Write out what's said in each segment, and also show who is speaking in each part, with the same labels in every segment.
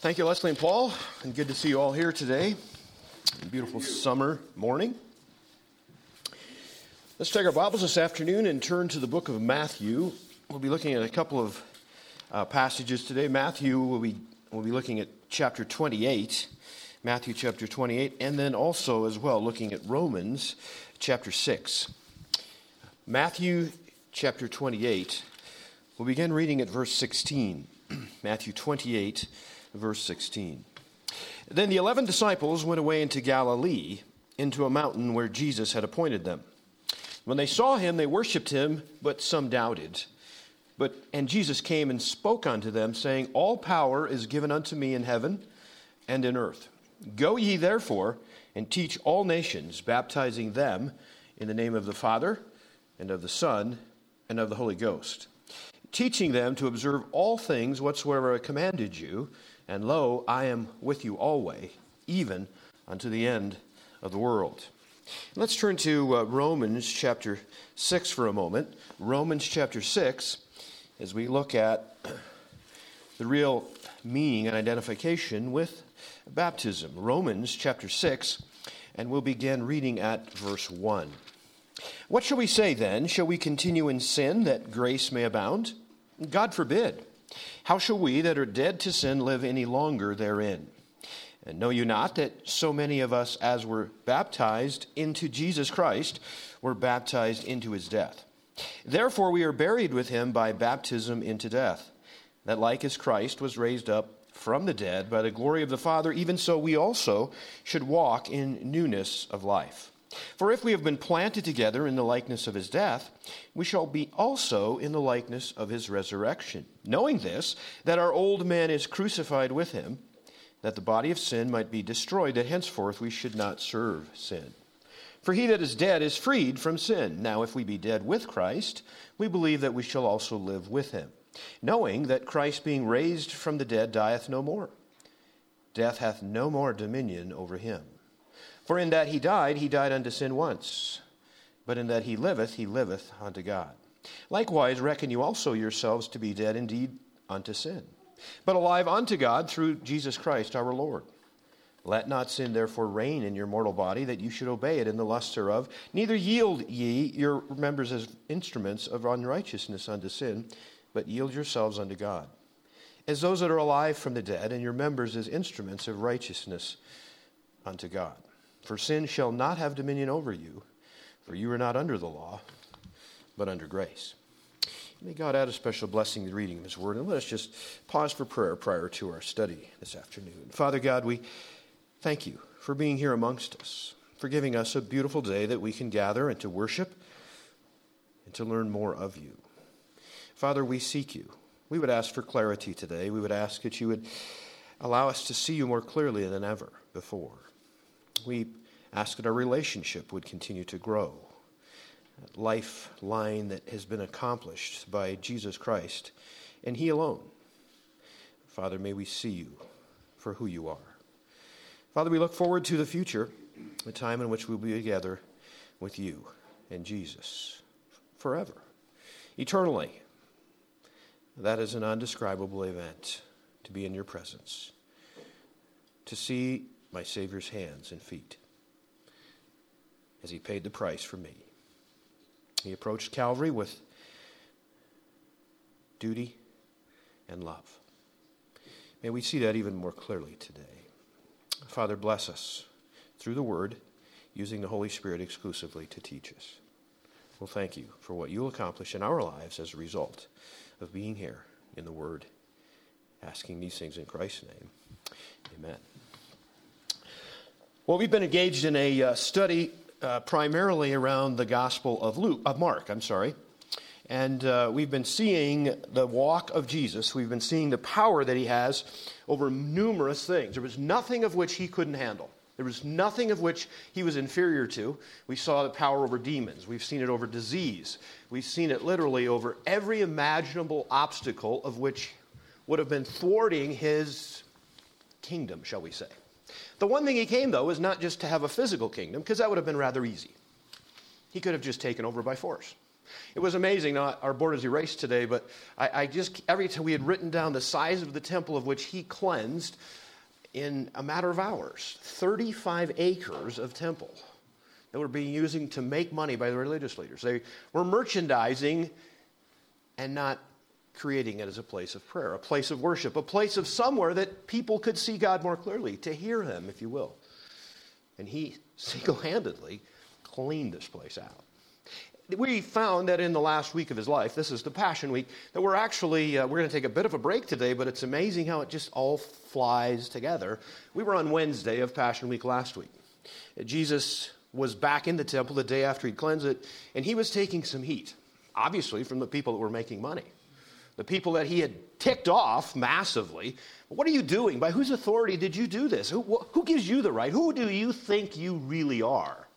Speaker 1: Thank you, Leslie and Paul, and good to see you all here today. Beautiful summer morning. Let's take our Bibles this afternoon and turn to the book of Matthew. We'll be looking at a couple of uh, passages today. Matthew we'll be we'll be looking at chapter 28, Matthew chapter 28, and then also as well looking at Romans chapter 6. Matthew chapter 28. We'll begin reading at verse 16. Matthew 28, verse 16. Then the eleven disciples went away into Galilee, into a mountain where Jesus had appointed them. When they saw him, they worshipped him, but some doubted. But and Jesus came and spoke unto them, saying, All power is given unto me in heaven and in earth. Go ye therefore and teach all nations, baptizing them in the name of the Father and of the Son and of the Holy Ghost, teaching them to observe all things whatsoever I commanded you. And lo, I am with you always, even unto the end of the world. Let's turn to uh, Romans chapter 6 for a moment. Romans chapter 6, as we look at the real meaning and identification with baptism. Romans chapter 6, and we'll begin reading at verse 1. What shall we say then? Shall we continue in sin that grace may abound? God forbid. How shall we that are dead to sin live any longer therein? And know you not that so many of us as were baptized into Jesus Christ were baptized into his death? Therefore we are buried with him by baptism into death, that like as Christ was raised up from the dead by the glory of the Father, even so we also should walk in newness of life. For if we have been planted together in the likeness of his death, we shall be also in the likeness of his resurrection, knowing this, that our old man is crucified with him that the body of sin might be destroyed, that henceforth we should not serve sin. For he that is dead is freed from sin. Now, if we be dead with Christ, we believe that we shall also live with him, knowing that Christ, being raised from the dead, dieth no more. Death hath no more dominion over him. For in that he died, he died unto sin once, but in that he liveth, he liveth unto God. Likewise, reckon you also yourselves to be dead indeed unto sin but alive unto God through Jesus Christ our Lord. Let not sin therefore reign in your mortal body, that you should obey it in the lusts thereof. Neither yield ye your members as instruments of unrighteousness unto sin, but yield yourselves unto God. As those that are alive from the dead, and your members as instruments of righteousness unto God. For sin shall not have dominion over you, for you are not under the law, but under grace. May God add a special blessing to the reading of His Word. And let us just pause for prayer prior to our study this afternoon. Father God, we thank you for being here amongst us, for giving us a beautiful day that we can gather and to worship and to learn more of you. Father, we seek you. We would ask for clarity today. We would ask that you would allow us to see you more clearly than ever before. We ask that our relationship would continue to grow That lifeline that has been accomplished by Jesus Christ and He alone. Father, may we see you for who you are. Father, we look forward to the future, the time in which we'll be together with you and Jesus forever, eternally. That is an undescribable event to be in your presence, to see my Savior's hands and feet as he paid the price for me. He approached Calvary with duty and love. May we see that even more clearly today. Father, bless us through the Word, using the Holy Spirit exclusively to teach us. Well, thank you for what you'll accomplish in our lives as a result of being here in the Word, asking these things in Christ's name. Amen. Well, we've been engaged in a uh, study uh, primarily around the Gospel of Luke, of Mark. I'm sorry, and uh, we've been seeing the walk of Jesus. We've been seeing the power that he has over numerous things. There was nothing of which he couldn't handle. There was nothing of which he was inferior to. We saw the power over demons. We've seen it over disease. We've seen it literally over every imaginable obstacle of which would have been thwarting his kingdom, shall we say. The one thing he came, though, is not just to have a physical kingdom, because that would have been rather easy. He could have just taken over by force. It was amazing. Now, our board is erased today, but I, I just, every time we had written down the size of the temple of which he cleansed in a matter of hours 35 acres of temple that were being used to make money by the religious leaders. They were merchandising and not creating it as a place of prayer, a place of worship, a place of somewhere that people could see God more clearly, to hear Him, if you will. And He single handedly cleaned this place out. We found that in the last week of his life, this is the Passion Week, that we're actually, uh, we're going to take a bit of a break today, but it's amazing how it just all flies together. We were on Wednesday of Passion Week last week. Jesus was back in the temple the day after he'd cleansed it, and he was taking some heat, obviously from the people that were making money. The people that he had ticked off massively. What are you doing? By whose authority did you do this? Who, who gives you the right? Who do you think you really are?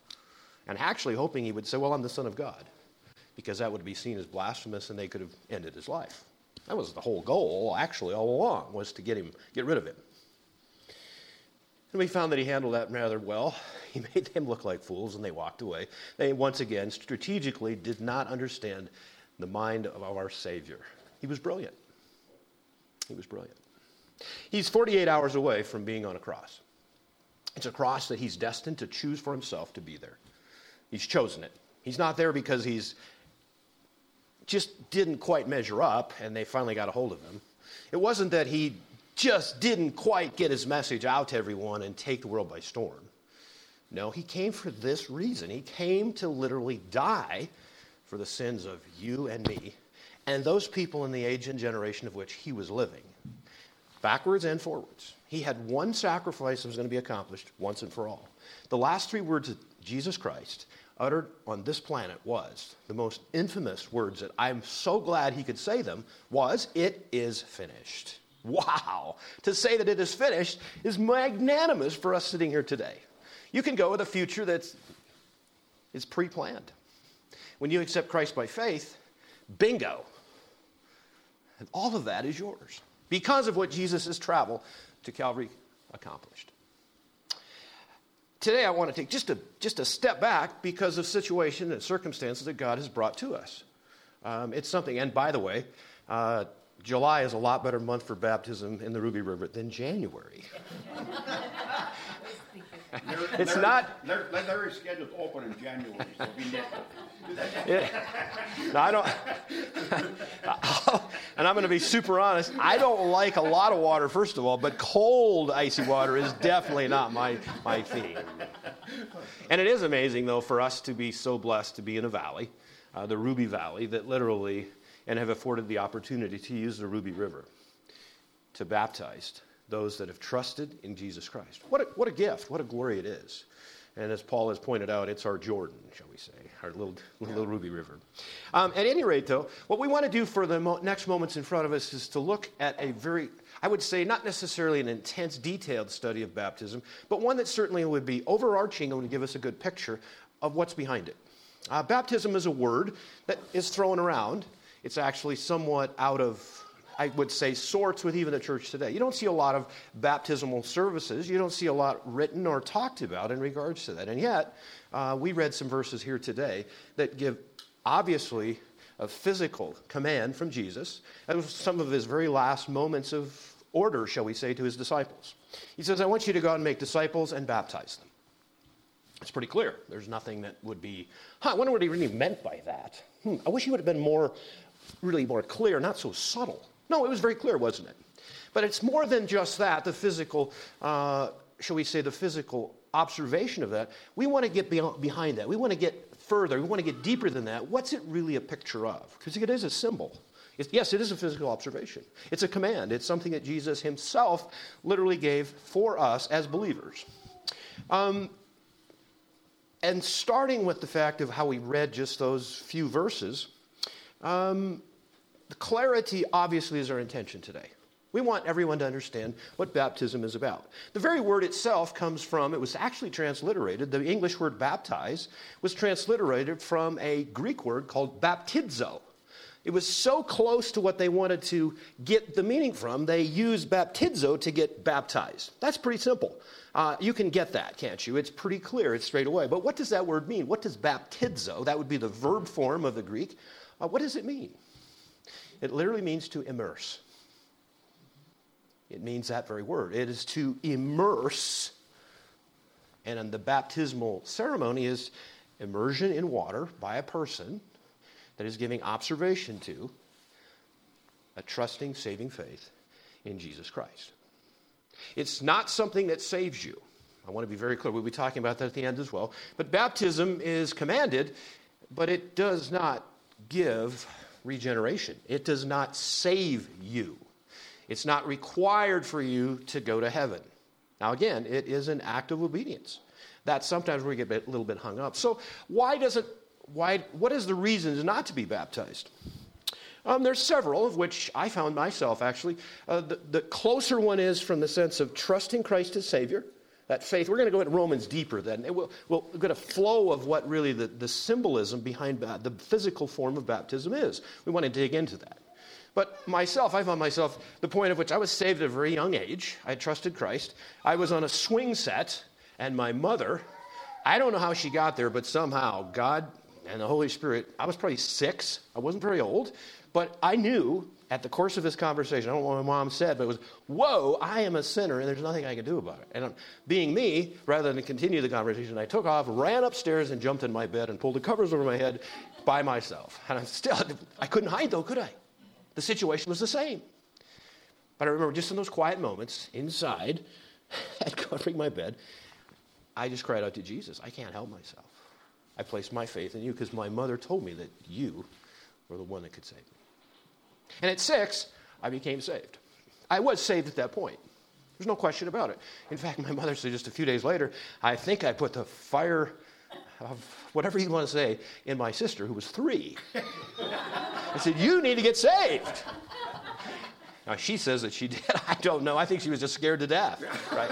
Speaker 1: And actually hoping he would say, Well, I'm the Son of God, because that would be seen as blasphemous and they could have ended his life. That was the whole goal, actually, all along, was to get him, get rid of him. And we found that he handled that rather well. He made them look like fools, and they walked away. They, once again, strategically did not understand the mind of our Savior. He was brilliant. He was brilliant. He's 48 hours away from being on a cross. It's a cross that he's destined to choose for himself to be there. He's chosen it. He's not there because he's just didn't quite measure up and they finally got a hold of him. It wasn't that he just didn't quite get his message out to everyone and take the world by storm. No, he came for this reason. He came to literally die for the sins of you and me and those people in the age and generation of which he was living, backwards and forwards. He had one sacrifice that was going to be accomplished once and for all. The last three words of Jesus Christ uttered on this planet was the most infamous words that I'm so glad he could say them was it is finished. Wow. To say that it is finished is magnanimous for us sitting here today. You can go with a future that's is pre-planned. When you accept Christ by faith, bingo. And all of that is yours because of what Jesus' travel to Calvary accomplished. Today, I want to take just a, just a step back because of situation and circumstances that God has brought to us. Um, it's something, and by the way, uh, July is a lot better month for baptism in the Ruby River than January. it's not.
Speaker 2: They're, they're scheduled to open in January, so be
Speaker 1: yeah. No, I don't. and I'm going to be super honest. I don't like a lot of water, first of all, but cold, icy water is definitely not my, my theme. And it is amazing, though, for us to be so blessed to be in a valley, uh, the Ruby Valley, that literally, and have afforded the opportunity to use the Ruby River to baptize those that have trusted in Jesus Christ. What a, what a gift, what a glory it is. And as Paul has pointed out, it's our Jordan, shall we say, our little, little Ruby River. Um, at any rate, though, what we want to do for the mo- next moments in front of us is to look at a very, I would say, not necessarily an intense, detailed study of baptism, but one that certainly would be overarching and would give us a good picture of what's behind it. Uh, baptism is a word that is thrown around. It's actually somewhat out of I would say, sorts with even the church today. You don't see a lot of baptismal services. You don't see a lot written or talked about in regards to that. And yet, uh, we read some verses here today that give obviously a physical command from Jesus. That was some of his very last moments of order, shall we say, to his disciples. He says, I want you to go out and make disciples and baptize them. It's pretty clear. There's nothing that would be, huh, I wonder what he really meant by that. Hmm, I wish he would have been more, really more clear, not so subtle. No, it was very clear, wasn't it? But it's more than just that, the physical, uh, shall we say, the physical observation of that. We want to get beyond, behind that. We want to get further. We want to get deeper than that. What's it really a picture of? Because it is a symbol. It's, yes, it is a physical observation. It's a command. It's something that Jesus himself literally gave for us as believers. Um, and starting with the fact of how we read just those few verses, um, clarity, obviously, is our intention today. We want everyone to understand what baptism is about. The very word itself comes from, it was actually transliterated, the English word baptize was transliterated from a Greek word called baptizo. It was so close to what they wanted to get the meaning from, they used baptizo to get baptized. That's pretty simple. Uh, you can get that, can't you? It's pretty clear, it's straight away. But what does that word mean? What does baptizo, that would be the verb form of the Greek, uh, what does it mean? It literally means to immerse. It means that very word. It is to immerse. And the baptismal ceremony is immersion in water by a person that is giving observation to a trusting, saving faith in Jesus Christ. It's not something that saves you. I want to be very clear. We'll be talking about that at the end as well. But baptism is commanded, but it does not give regeneration. It does not save you. It's not required for you to go to heaven. Now, again, it is an act of obedience. That sometimes where we get a little bit hung up. So, why does it, why, what is the reasons not to be baptized? Um, there's several, of which I found myself actually. Uh, the, the, closer one is from the sense of trusting Christ as Savior, that faith. We're going to go into Romans deeper then. It will, we'll get a flow of what really the, the symbolism behind the physical form of baptism is. We want to dig into that. But myself, I found myself the point of which I was saved at a very young age. I trusted Christ. I was on a swing set, and my mother, I don't know how she got there, but somehow God and the Holy Spirit, I was probably six. I wasn't very old. But I knew at the course of this conversation, I don't know what my mom said, but it was, Whoa, I am a sinner and there's nothing I can do about it. And being me, rather than continue the conversation, I took off, ran upstairs, and jumped in my bed and pulled the covers over my head by myself. And I'm still, I couldn't hide though, could I? The situation was the same. But I remember just in those quiet moments inside, covering my bed, I just cried out to Jesus, I can't help myself. I placed my faith in you because my mother told me that you were the one that could save me. And at six, I became saved. I was saved at that point. There's no question about it. In fact, my mother said just a few days later, I think I put the fire of whatever you want to say in my sister, who was three. I said, You need to get saved. Now, she says that she did. I don't know. I think she was just scared to death, right?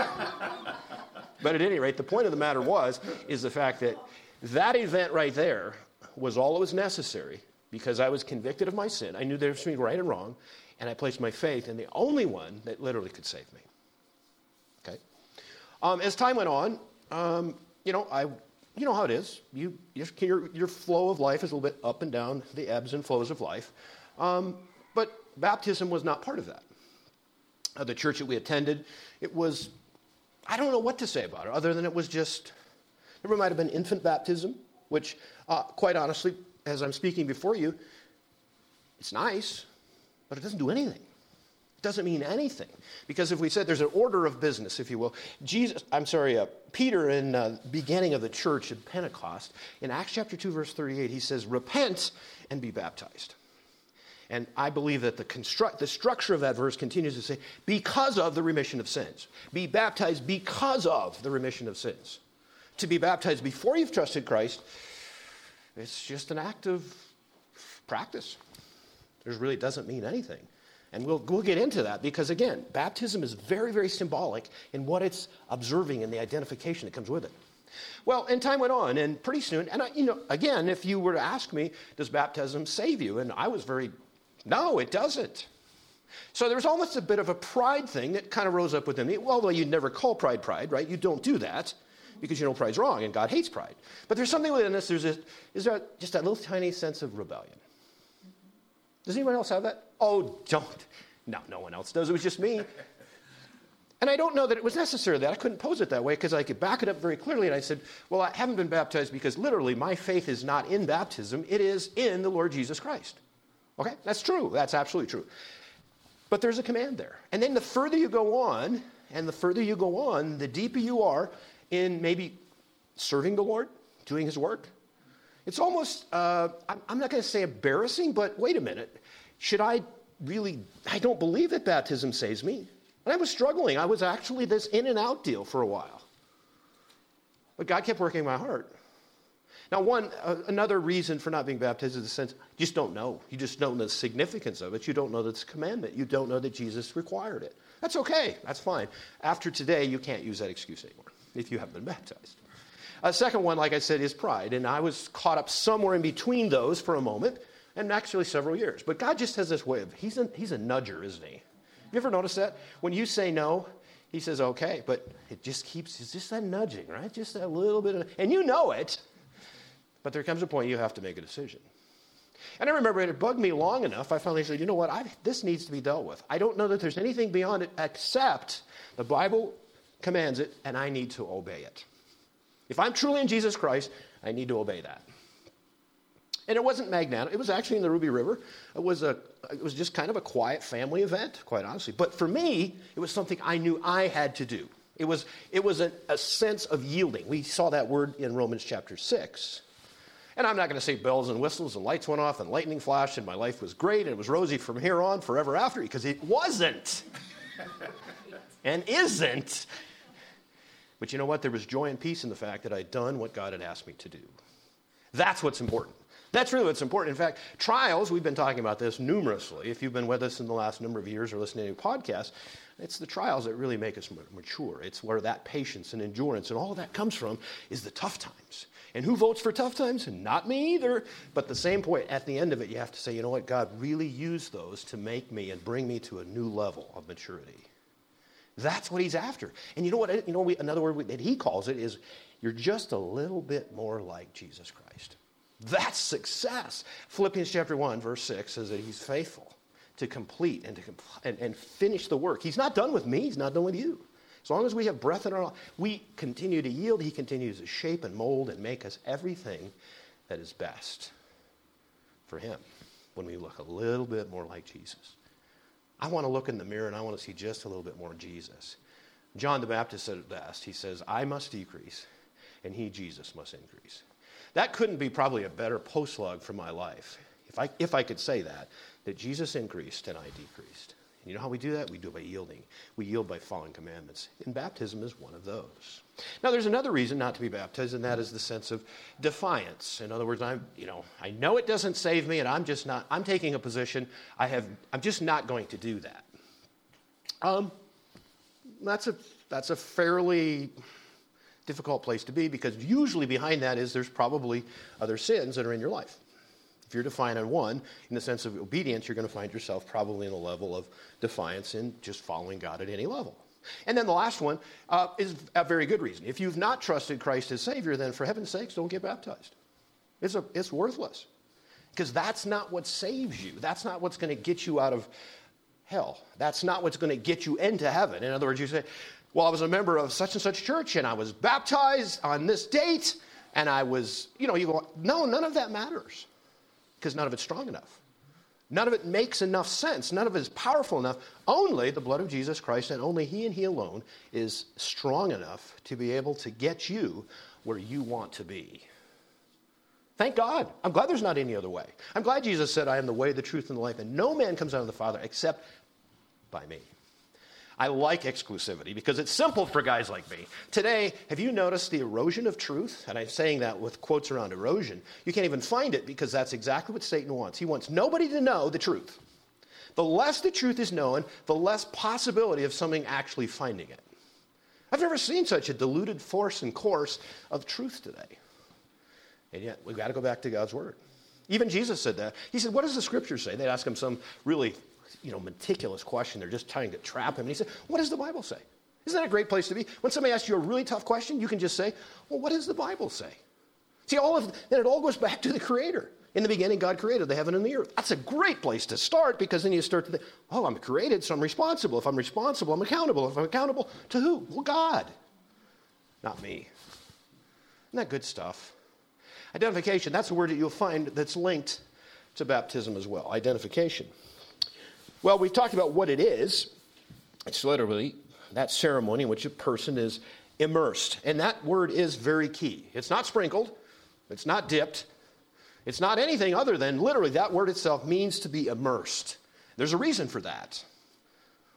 Speaker 1: but at any rate, the point of the matter was, is the fact that that event right there was all that was necessary because I was convicted of my sin. I knew there was between right and wrong, and I placed my faith in the only one that literally could save me. Okay. Um, as time went on, um, you know, I, you know how it is. You, your, your flow of life is a little bit up and down, the ebbs and flows of life. Um, but baptism was not part of that. Uh, the church that we attended, it was, I don't know what to say about it, other than it was just, there might have been infant baptism, which, uh, quite honestly, as I'm speaking before you, it's nice, but it doesn't do anything. It doesn't mean anything. Because if we said there's an order of business, if you will, Jesus, I'm sorry, uh, Peter in uh, beginning of the church at Pentecost, in Acts chapter 2, verse 38, he says, Repent and be baptized. And I believe that the, construct, the structure of that verse continues to say, because of the remission of sins. Be baptized because of the remission of sins. To be baptized before you've trusted Christ it's just an act of practice. It really doesn't mean anything. And we'll, we'll get into that because, again, baptism is very, very symbolic in what it's observing and the identification that comes with it. Well, and time went on, and pretty soon, and I, you know, again, if you were to ask me, does baptism save you? And I was very, no, it doesn't. So there was almost a bit of a pride thing that kind of rose up within me. Well, well, you'd never call pride pride, right? You don't do that because you know pride's wrong and God hates pride. But there's something within us, there's a, is there just that little tiny sense of rebellion. Does anyone else have that? Oh, don't. No, no one else does. It was just me. And I don't know that it was necessary that I couldn't pose it that way because I could back it up very clearly. And I said, Well, I haven't been baptized because literally my faith is not in baptism, it is in the Lord Jesus Christ. Okay? That's true. That's absolutely true. But there's a command there. And then the further you go on, and the further you go on, the deeper you are in maybe serving the Lord, doing His work. It's almost, uh, I'm not going to say embarrassing, but wait a minute. Should I really, I don't believe that baptism saves me. And I was struggling. I was actually this in and out deal for a while. But God kept working my heart. Now, one, uh, another reason for not being baptized is the sense you just don't know. You just don't know the significance of it. You don't know that it's a commandment. You don't know that Jesus required it. That's okay. That's fine. After today, you can't use that excuse anymore if you haven't been baptized. A second one, like I said, is pride. And I was caught up somewhere in between those for a moment. and actually several years. But God just has this way of, he's a, he's a nudger, isn't he? You ever notice that? When you say no, he says, okay, but it just keeps, it's just that nudging, right? Just that little bit of, and you know it. But there comes a point you have to make a decision. And I remember it bugged me long enough, I finally said, you know what, I, this needs to be dealt with. I don't know that there's anything beyond it except the Bible commands it, and I need to obey it. If I'm truly in Jesus Christ, I need to obey that. And it wasn't magnanimous. It was actually in the Ruby River. It was, a, it was just kind of a quiet family event, quite honestly. But for me, it was something I knew I had to do. It was, it was a, a sense of yielding. We saw that word in Romans chapter 6. And I'm not going to say bells and whistles and lights went off and lightning flashed and my life was great and it was rosy from here on forever after because it wasn't and isn't. But you know what? There was joy and peace in the fact that I'd done what God had asked me to do. That's what's important. That's really what's important. In fact, trials, we've been talking about this numerously. If you've been with us in the last number of years or listening to any podcasts, it's the trials that really make us mature. It's where that patience and endurance and all of that comes from is the tough times. And who votes for tough times? Not me either. But the same point, at the end of it, you have to say, you know what? God really used those to make me and bring me to a new level of maturity. That's what he's after. And you know what? You know, we, another word that he calls it is you're just a little bit more like Jesus Christ. That's success. Philippians chapter 1, verse 6 says that he's faithful to complete and to and, and finish the work. He's not done with me, he's not done with you. As long as we have breath in our we continue to yield. He continues to shape and mold and make us everything that is best for Him when we look a little bit more like Jesus. I want to look in the mirror and I want to see just a little bit more Jesus. John the Baptist said it best. He says, I must decrease, and He, Jesus, must increase. That couldn't be probably a better postlogue for my life, if I, if I could say that, that Jesus increased and I decreased. You know how we do that? We do it by yielding. We yield by following commandments. And baptism is one of those. Now, there's another reason not to be baptized, and that is the sense of defiance. In other words, I'm, you know, I know it doesn't save me, and I'm just not, I'm taking a position, I have, I'm just not going to do that. Um, that's a, that's a fairly difficult place to be because usually behind that is there's probably other sins that are in your life. If you're defiant on one, in the sense of obedience, you're going to find yourself probably in a level of defiance in just following God at any level. And then the last one uh, is a very good reason. If you've not trusted Christ as Savior, then for heaven's sakes, don't get baptized. It's, a, it's worthless. Because that's not what saves you. That's not what's going to get you out of hell. That's not what's going to get you into heaven. In other words, you say, Well, I was a member of such and such church, and I was baptized on this date, and I was, you know, you go, No, none of that matters because none of it's strong enough. None of it makes enough sense. None of it is powerful enough. Only the blood of Jesus Christ and only He and He alone is strong enough to be able to get you where you want to be. Thank God. I'm glad there's not any other way. I'm glad Jesus said, I am the way, the truth, and the life, and no man comes out of the Father except by me. I like exclusivity because it's simple for guys like me. Today, have you noticed the erosion of truth? And I'm saying that with quotes around erosion. You can't even find it because that's exactly what Satan wants. He wants nobody to know the truth. The less the truth is known, the less possibility of something actually finding it. I've never seen such a diluted force and course of truth today. And yet, we've got to go back to God's Word. Even Jesus said that. He said, What does the Scripture say? They'd ask him some really you know, meticulous question. They're just trying to trap him. And he said, What does the Bible say? Isn't that a great place to be? When somebody asks you a really tough question, you can just say, Well, what does the Bible say? See, all of then it all goes back to the Creator. In the beginning, God created the heaven and the earth. That's a great place to start because then you start to think, oh, I'm created, so I'm responsible. If I'm responsible, I'm accountable. If I'm accountable, to who? Well, God, not me. Isn't that good stuff? Identification, that's a word that you'll find that's linked to baptism as well. Identification. Well, we've talked about what it is. It's literally that ceremony in which a person is immersed. And that word is very key. It's not sprinkled, it's not dipped, it's not anything other than literally that word itself means to be immersed. There's a reason for that.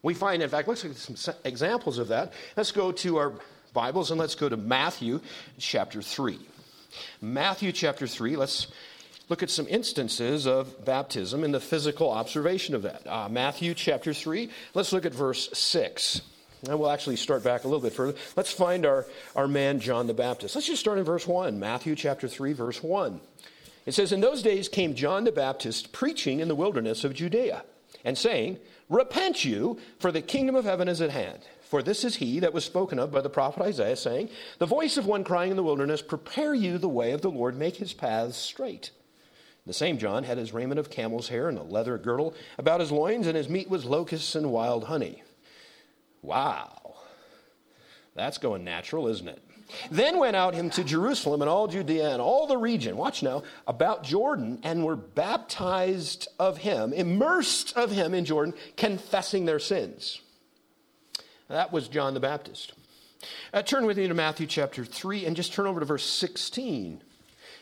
Speaker 1: We find, in fact, let's look at some examples of that. Let's go to our Bibles and let's go to Matthew chapter 3. Matthew chapter 3, let's look at some instances of baptism and the physical observation of that. Uh, Matthew chapter 3, let's look at verse 6. And we'll actually start back a little bit further. Let's find our, our man John the Baptist. Let's just start in verse 1. Matthew chapter 3, verse 1. It says, In those days came John the Baptist preaching in the wilderness of Judea and saying, Repent you, for the kingdom of heaven is at hand. For this is he that was spoken of by the prophet Isaiah, saying, The voice of one crying in the wilderness, Prepare you the way of the Lord, make his paths straight. The same John had his raiment of camel's hair and a leather girdle about his loins, and his meat was locusts and wild honey. Wow. That's going natural, isn't it? Then went out him to Jerusalem and all Judea and all the region, watch now, about Jordan, and were baptized of him, immersed of him in Jordan, confessing their sins. That was John the Baptist. Uh, turn with me to Matthew chapter 3 and just turn over to verse 16.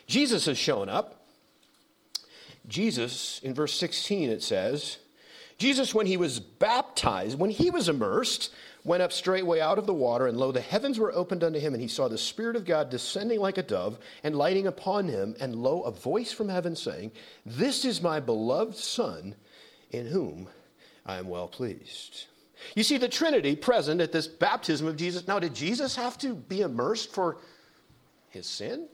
Speaker 1: Jesus has shown up. Jesus, in verse 16, it says, Jesus, when he was baptized, when he was immersed, went up straightway out of the water, and lo, the heavens were opened unto him, and he saw the Spirit of God descending like a dove and lighting upon him, and lo, a voice from heaven saying, This is my beloved Son, in whom I am well pleased. You see the Trinity present at this baptism of Jesus. Now, did Jesus have to be immersed for his sin?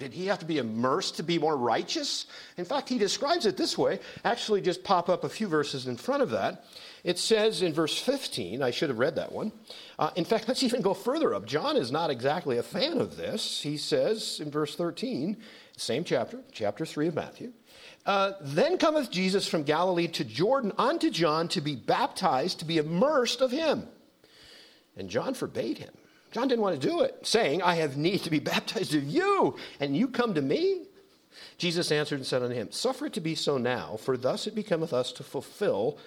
Speaker 1: Did he have to be immersed to be more righteous? In fact, he describes it this way. Actually, just pop up a few verses in front of that. It says in verse 15, I should have read that one. Uh, in fact, let's even go further up. John is not exactly a fan of this. He says in verse 13, same chapter, chapter 3 of Matthew. Uh, then cometh Jesus from Galilee to Jordan unto John to be baptized, to be immersed of him. And John forbade him. John didn't want to do it, saying, I have need to be baptized of you, and you come to me? Jesus answered and said unto him, Suffer it to be so now, for thus it becometh us to fulfill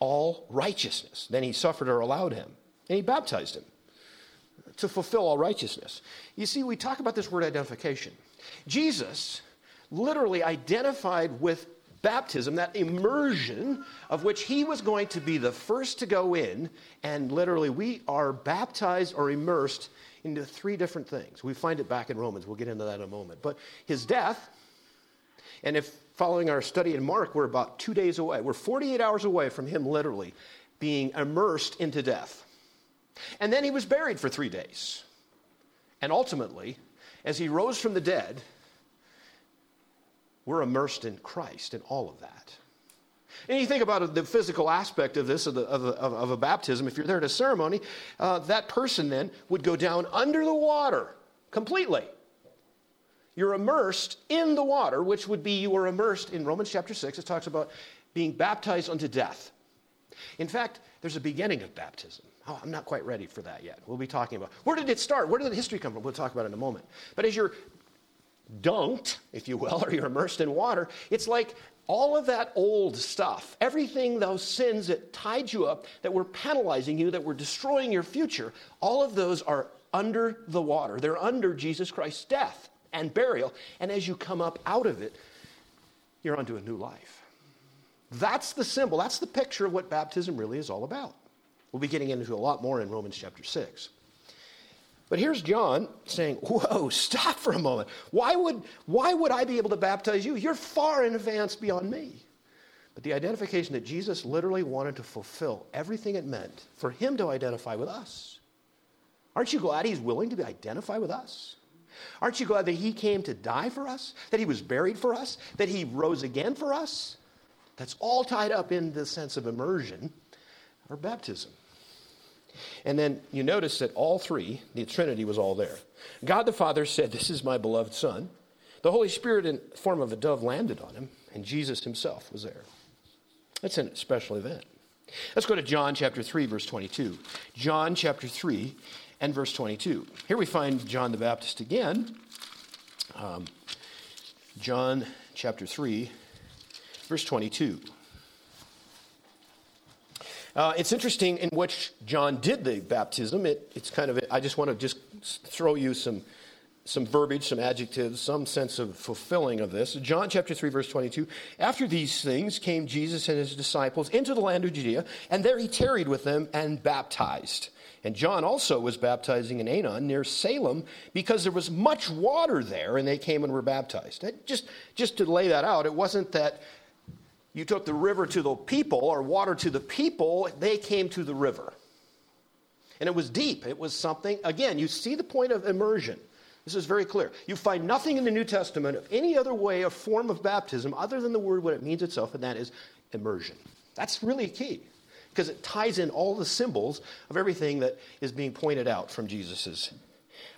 Speaker 1: all righteousness. Then he suffered or allowed him, and he baptized him to fulfill all righteousness. You see, we talk about this word identification. Jesus literally identified with baptism, that immersion of which he was going to be the first to go in, and literally we are baptized or immersed into three different things. We find it back in Romans. We'll get into that in a moment. But his death, and if following our study in Mark, we're about two days away. We're 48 hours away from him literally being immersed into death. And then he was buried for three days. And ultimately, as he rose from the dead, we're immersed in Christ in all of that. And you think about the physical aspect of this, of, the, of, a, of a, baptism, if you're there at a ceremony, uh, that person then would go down under the water completely. You're immersed in the water, which would be you were immersed in Romans chapter 6. It talks about being baptized unto death. In fact, there's a beginning of baptism. Oh, I'm not quite ready for that yet. We'll be talking about where did it start? Where did the history come from? We'll talk about it in a moment. But as you're dunked, if you will, or you're immersed in water, it's like all of that old stuff, everything, those sins that tied you up, that were penalizing you, that were destroying your future, all of those are under the water. They're under Jesus Christ's death and burial. And as you come up out of it, you're onto a new life. That's the symbol, that's the picture of what baptism really is all about. We'll be getting into a lot more in Romans chapter 6. But here's John saying, Whoa, stop for a moment. Why would, why would I be able to baptize you? You're far in advance beyond me. But the identification that Jesus literally wanted to fulfill everything it meant for him to identify with us. Aren't you glad he's willing to identify with us? Aren't you glad that he came to die for us? That he was buried for us? That he rose again for us? That's all tied up in the sense of immersion or baptism. And then you notice that all three, the Trinity was all there. God the Father said, This is my beloved Son. The Holy Spirit, in form of a dove, landed on him, and Jesus himself was there. That's a special event. Let's go to John chapter 3, verse 22. John chapter 3 and verse 22. Here we find John the Baptist again. Um, John chapter 3, verse 22. Uh, it's interesting in which John did the baptism. It, it's kind of, I just want to just throw you some, some verbiage, some adjectives, some sense of fulfilling of this. John chapter 3, verse 22. After these things came Jesus and his disciples into the land of Judea, and there he tarried with them and baptized. And John also was baptizing in Aenon near Salem because there was much water there, and they came and were baptized. Just, just to lay that out, it wasn't that you took the river to the people or water to the people, they came to the river. And it was deep. It was something, again, you see the point of immersion. This is very clear. You find nothing in the New Testament of any other way, a form of baptism, other than the word what it means itself, and that is immersion. That's really key because it ties in all the symbols of everything that is being pointed out from Jesus's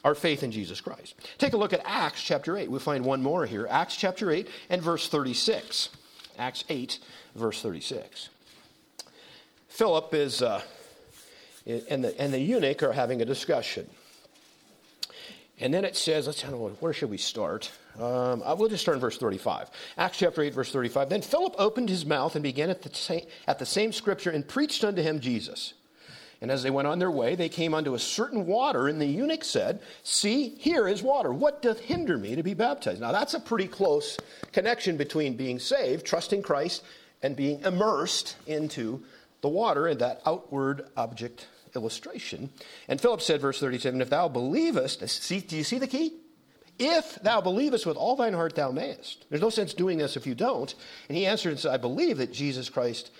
Speaker 1: our faith in Jesus Christ. Take a look at Acts chapter 8. We'll find one more here. Acts chapter 8 and verse 36. Acts 8, verse 36. Philip is, uh, and, the, and the eunuch are having a discussion. And then it says, let's, where should we start? Um, we'll just start in verse 35. Acts chapter 8, verse 35. Then Philip opened his mouth and began at the, same, at the same scripture and preached unto him Jesus. And as they went on their way, they came unto a certain water, and the eunuch said, See, here is water. What doth hinder me to be baptized? Now, that's a pretty close connection between being saved, trusting Christ, and being immersed into the water and that outward object illustration. And Philip said, verse 37, If thou believest, see, do you see the key? If thou believest with all thine heart, thou mayest. There's no sense doing this if you don't. And he answered and said, I believe that Jesus Christ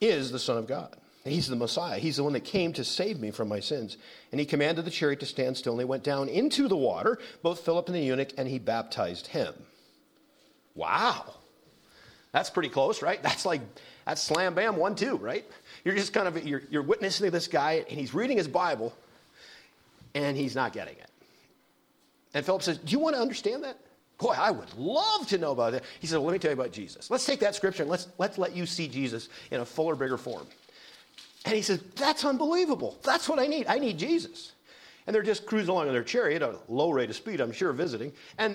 Speaker 1: is the Son of God. He's the Messiah. He's the one that came to save me from my sins. And he commanded the chariot to stand still, and they went down into the water, both Philip and the eunuch, and he baptized him. Wow. That's pretty close, right? That's like, that's slam bam, one, two, right? You're just kind of, you're, you're witnessing to this guy, and he's reading his Bible, and he's not getting it. And Philip says, Do you want to understand that? Boy, I would love to know about that. He said, well, Let me tell you about Jesus. Let's take that scripture and let's, let's let you see Jesus in a fuller, bigger form. And he says, That's unbelievable. That's what I need. I need Jesus. And they're just cruising along in their chariot at a low rate of speed, I'm sure, visiting. And,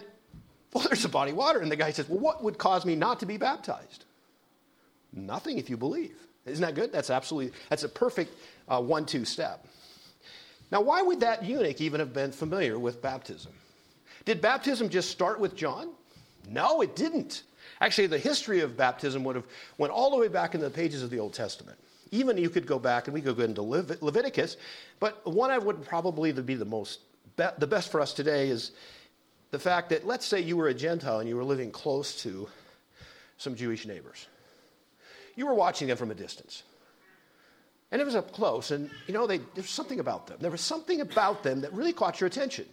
Speaker 1: well, there's a body of water. And the guy says, Well, what would cause me not to be baptized? Nothing if you believe. Isn't that good? That's absolutely, that's a perfect uh, one two step. Now, why would that eunuch even have been familiar with baptism? Did baptism just start with John? No, it didn't. Actually, the history of baptism would have went all the way back into the pages of the Old Testament. Even you could go back and we could go into Leviticus, but one I would probably be the most the best for us today is the fact that let's say you were a Gentile and you were living close to some Jewish neighbors. You were watching them from a distance. And it was up close, and you know, they, there was something about them. There was something about them that really caught your attention.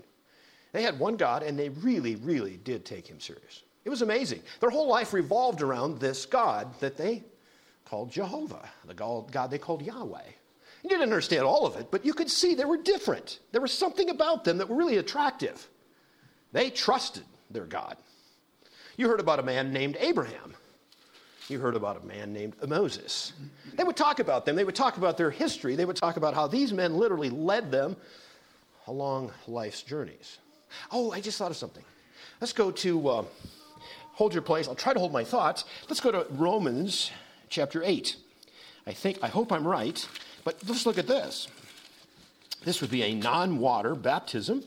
Speaker 1: They had one God, and they really, really did take him serious. It was amazing. Their whole life revolved around this God that they called Jehovah, the God they called Yahweh. You didn't understand all of it, but you could see they were different. There was something about them that were really attractive. They trusted their God. You heard about a man named Abraham you heard about a man named Moses. They would talk about them, they would talk about their history, they would talk about how these men literally led them along life's journeys. Oh, I just thought of something. Let's go to, uh, hold your place. I'll try to hold my thoughts. Let's go to Romans chapter 8. I think, I hope I'm right, but let's look at this. This would be a non water baptism.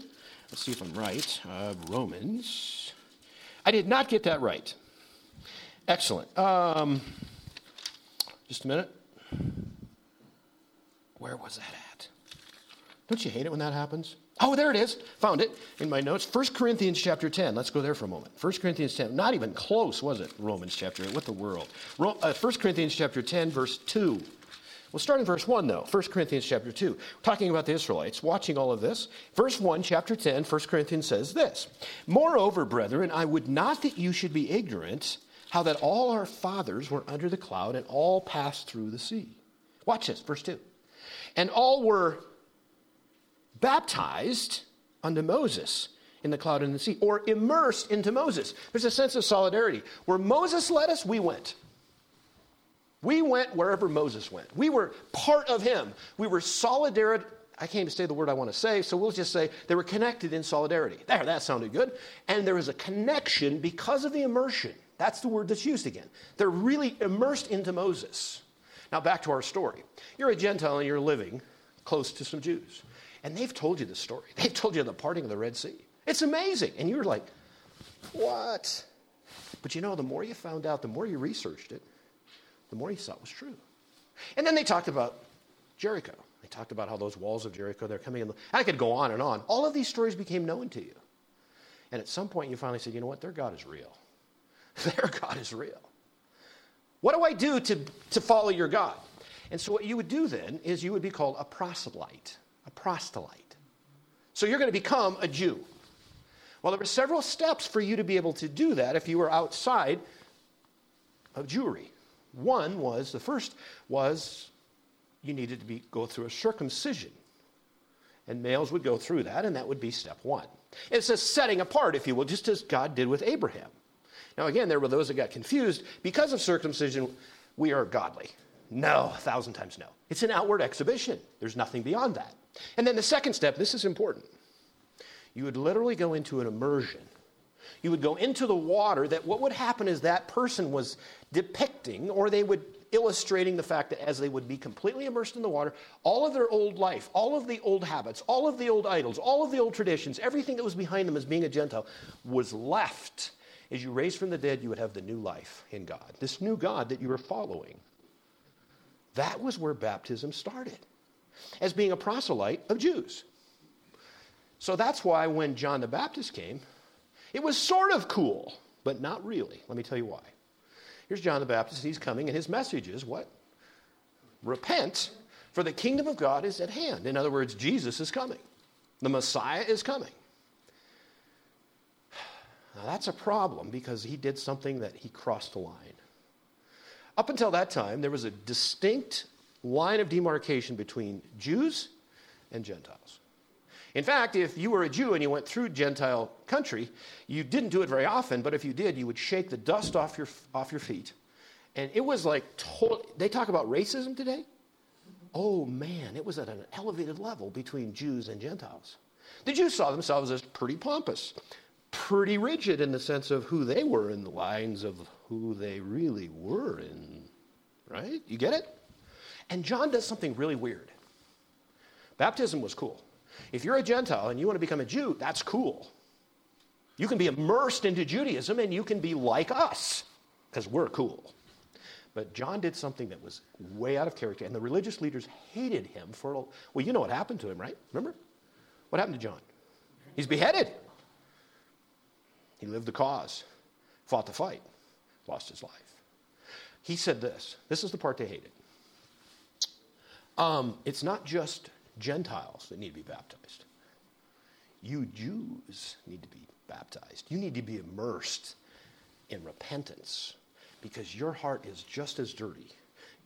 Speaker 1: Let's see if I'm right. Uh, Romans. I did not get that right. Excellent. Um, just a minute. Where was that at? Don't you hate it when that happens? Oh, there it is. Found it in my notes. 1 Corinthians chapter 10. Let's go there for a moment. 1 Corinthians 10. Not even close, was it? Romans chapter 8. What the world? 1 uh, Corinthians chapter 10, verse 2. We'll start in verse 1, though. 1 Corinthians chapter 2. Talking about the Israelites, watching all of this. Verse 1, chapter 10, 1 Corinthians says this Moreover, brethren, I would not that you should be ignorant how that all our fathers were under the cloud and all passed through the sea. Watch this, verse 2. And all were baptized unto Moses in the cloud and the sea, or immersed into Moses. There's a sense of solidarity. Where Moses led us, we went. We went wherever Moses went. We were part of him. We were solidarity. I can't even say the word I want to say, so we'll just say they were connected in solidarity. There, that sounded good. And there was a connection because of the immersion. That's the word that's used again. They're really immersed into Moses. Now, back to our story. You're a Gentile and you're living close to some Jews. And they've told you the story. They've told you the parting of the Red Sea. It's amazing. And you're like, what? But you know, the more you found out, the more you researched it, the more you saw it was true. And then they talked about Jericho. They talked about how those walls of Jericho, they're coming in. I could go on and on. All of these stories became known to you. And at some point, you finally said, you know what? Their God is real. Their God is real. What do I do to, to follow your God? And so, what you would do then is you would be called a proselyte, proselyte. So, you're going to become a Jew. Well, there were several steps for you to be able to do that if you were outside of Jewry. One was, the first was you needed to be, go through a circumcision. And males would go through that, and that would be step one. It's a setting apart, if you will, just as God did with Abraham. Now, again, there were those that got confused. Because of circumcision, we are godly. No, a thousand times no. It's an outward exhibition, there's nothing beyond that. And then the second step, this is important. You would literally go into an immersion. You would go into the water that what would happen is that person was depicting, or they would illustrating the fact that as they would be completely immersed in the water, all of their old life, all of the old habits, all of the old idols, all of the old traditions, everything that was behind them as being a Gentile was left. As you raised from the dead, you would have the new life in God, this new God that you were following. That was where baptism started, as being a proselyte of Jews. So that's why when John the Baptist came, it was sort of cool, but not really. Let me tell you why. Here's John the Baptist. He's coming, and his message is what? Repent, for the kingdom of God is at hand. In other words, Jesus is coming, the Messiah is coming. Now, that's a problem because he did something that he crossed the line. Up until that time, there was a distinct line of demarcation between Jews and Gentiles. In fact, if you were a Jew and you went through Gentile country, you didn't do it very often, but if you did, you would shake the dust off your, off your feet. And it was like, they talk about racism today. Oh man, it was at an elevated level between Jews and Gentiles. The Jews saw themselves as pretty pompous, pretty rigid in the sense of who they were in the lines of who they really were in. Right? You get it? And John does something really weird. Baptism was cool. If you're a Gentile and you want to become a Jew, that's cool. You can be immersed into Judaism and you can be like us because we're cool. But John did something that was way out of character, and the religious leaders hated him for, well, you know what happened to him, right? Remember? What happened to John? He's beheaded. He lived the cause, fought the fight, lost his life. He said this this is the part they hated. Um, it's not just Gentiles that need to be baptized. You Jews need to be baptized. You need to be immersed in repentance because your heart is just as dirty,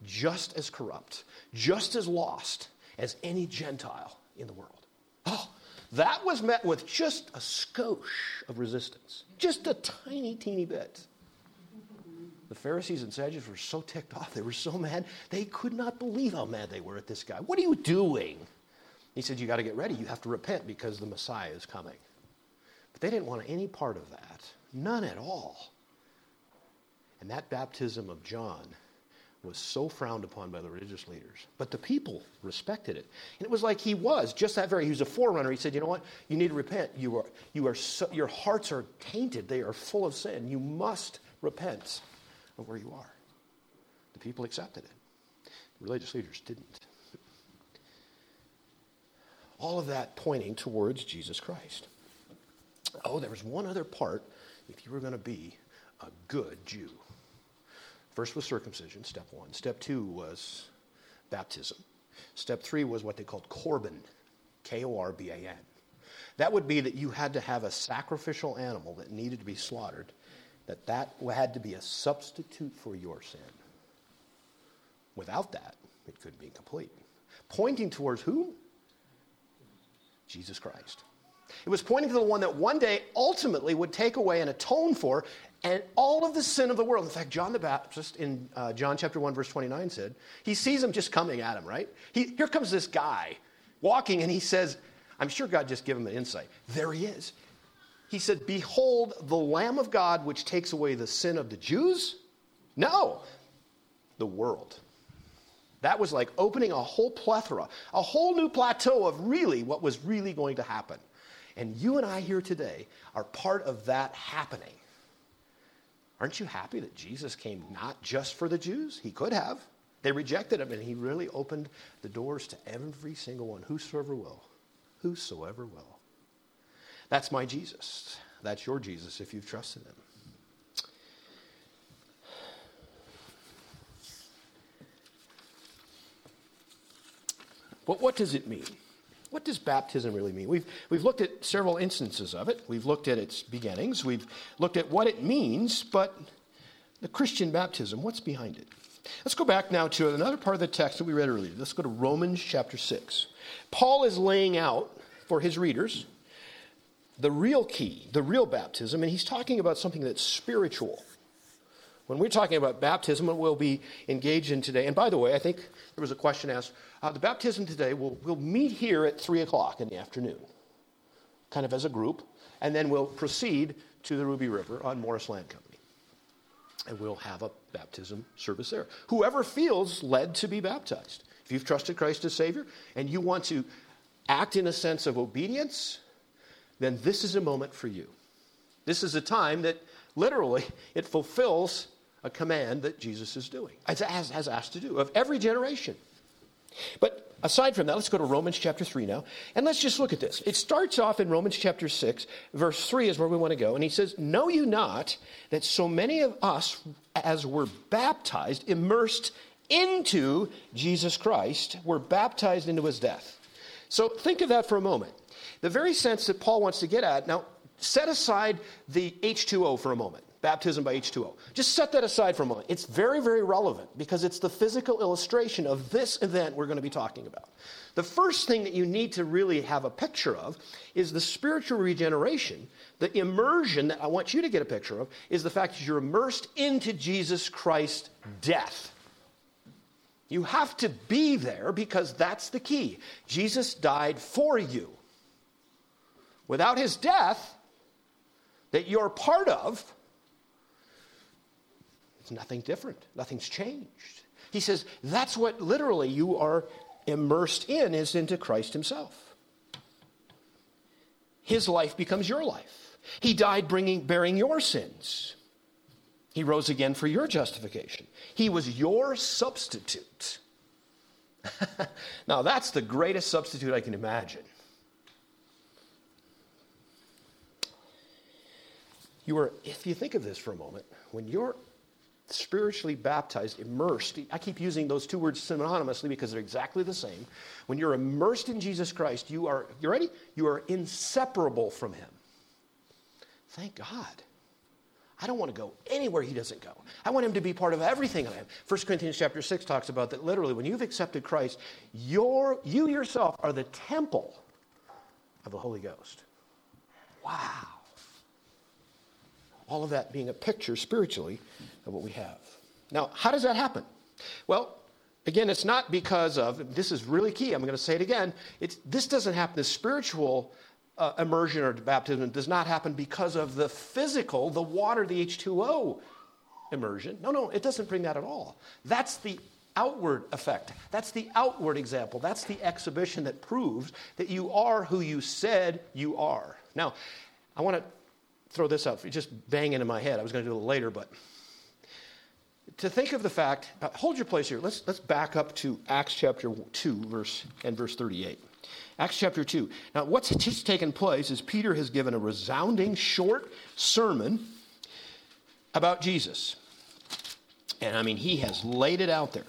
Speaker 1: just as corrupt, just as lost as any Gentile in the world. Oh, that was met with just a skosh of resistance, just a tiny, teeny bit. The Pharisees and Sadducees were so ticked off, they were so mad, they could not believe how mad they were at this guy. What are you doing? He said, You got to get ready. You have to repent because the Messiah is coming. But they didn't want any part of that, none at all. And that baptism of John was so frowned upon by the religious leaders. But the people respected it. And it was like he was, just that very, he was a forerunner. He said, You know what? You need to repent. You are, you are so, your hearts are tainted, they are full of sin. You must repent of where you are. The people accepted it, the religious leaders didn't. All of that pointing towards Jesus Christ. Oh, there was one other part if you were going to be a good Jew. First was circumcision, step one. Step two was baptism. Step three was what they called korban, K O R B A N. That would be that you had to have a sacrificial animal that needed to be slaughtered, that that had to be a substitute for your sin. Without that, it couldn't be complete. Pointing towards whom? Jesus Christ. It was pointing to the one that one day ultimately would take away and atone for and all of the sin of the world. In fact, John the Baptist in uh, John chapter 1, verse 29 said, he sees him just coming at him, right? He, here comes this guy walking, and he says, I'm sure God just gave him an insight. There he is. He said, Behold, the Lamb of God which takes away the sin of the Jews? No, the world. That was like opening a whole plethora, a whole new plateau of really what was really going to happen. And you and I here today are part of that happening. Aren't you happy that Jesus came not just for the Jews? He could have. They rejected him, and he really opened the doors to every single one, whosoever will. Whosoever will. That's my Jesus. That's your Jesus if you've trusted him. But what does it mean? what does baptism really mean? We've, we've looked at several instances of it. We've looked at its beginnings. We've looked at what it means, but the Christian baptism, what's behind it? Let's go back now to another part of the text that we read earlier. Let's go to Romans chapter 6. Paul is laying out for his readers the real key, the real baptism, and he's talking about something that's spiritual. When we're talking about baptism, we'll be engaged in today. And by the way, I think there was a question asked. Uh, the baptism today, we'll, we'll meet here at 3 o'clock in the afternoon, kind of as a group, and then we'll proceed to the Ruby River on Morris Land Company. And we'll have a baptism service there. Whoever feels led to be baptized. If you've trusted Christ as Savior and you want to act in a sense of obedience, then this is a moment for you. This is a time that literally it fulfills a command that Jesus is doing, as, has asked to do, of every generation. But aside from that, let's go to Romans chapter 3 now, and let's just look at this. It starts off in Romans chapter 6, verse 3 is where we want to go, and he says, Know you not that so many of us, as were baptized, immersed into Jesus Christ, were baptized into his death? So think of that for a moment. The very sense that Paul wants to get at, now set aside the H2O for a moment baptism by H2O. Just set that aside for a moment. It's very, very relevant because it's the physical illustration of this event we're going to be talking about. The first thing that you need to really have a picture of is the spiritual regeneration. The immersion that I want you to get a picture of is the fact that you're immersed into Jesus Christ's death. You have to be there because that's the key. Jesus died for you. Without his death, that you're part of, it's nothing different. Nothing's changed. He says that's what literally you are immersed in is into Christ himself. His life becomes your life. He died bringing bearing your sins. He rose again for your justification. He was your substitute. now that's the greatest substitute I can imagine. You are if you think of this for a moment, when you're spiritually baptized, immersed. I keep using those two words synonymously because they're exactly the same. When you're immersed in Jesus Christ, you are, you ready? You are inseparable from Him. Thank God. I don't want to go anywhere he doesn't go. I want him to be part of everything I am. 1 Corinthians chapter 6 talks about that literally when you've accepted Christ, your, you yourself are the temple of the Holy Ghost. Wow. All of that being a picture spiritually of what we have. Now, how does that happen? Well, again, it's not because of, this is really key, I'm going to say it again. It's, this doesn't happen, the spiritual uh, immersion or baptism does not happen because of the physical, the water, the H2O immersion. No, no, it doesn't bring that at all. That's the outward effect. That's the outward example. That's the exhibition that proves that you are who you said you are. Now, I want to throw this out, just bang into my head. I was going to do it later, but to think of the fact, hold your place here. Let's, let's back up to Acts chapter 2, verse, and verse 38. Acts chapter 2. Now, what's just taken place is Peter has given a resounding short sermon about Jesus. And I mean, he has laid it out there.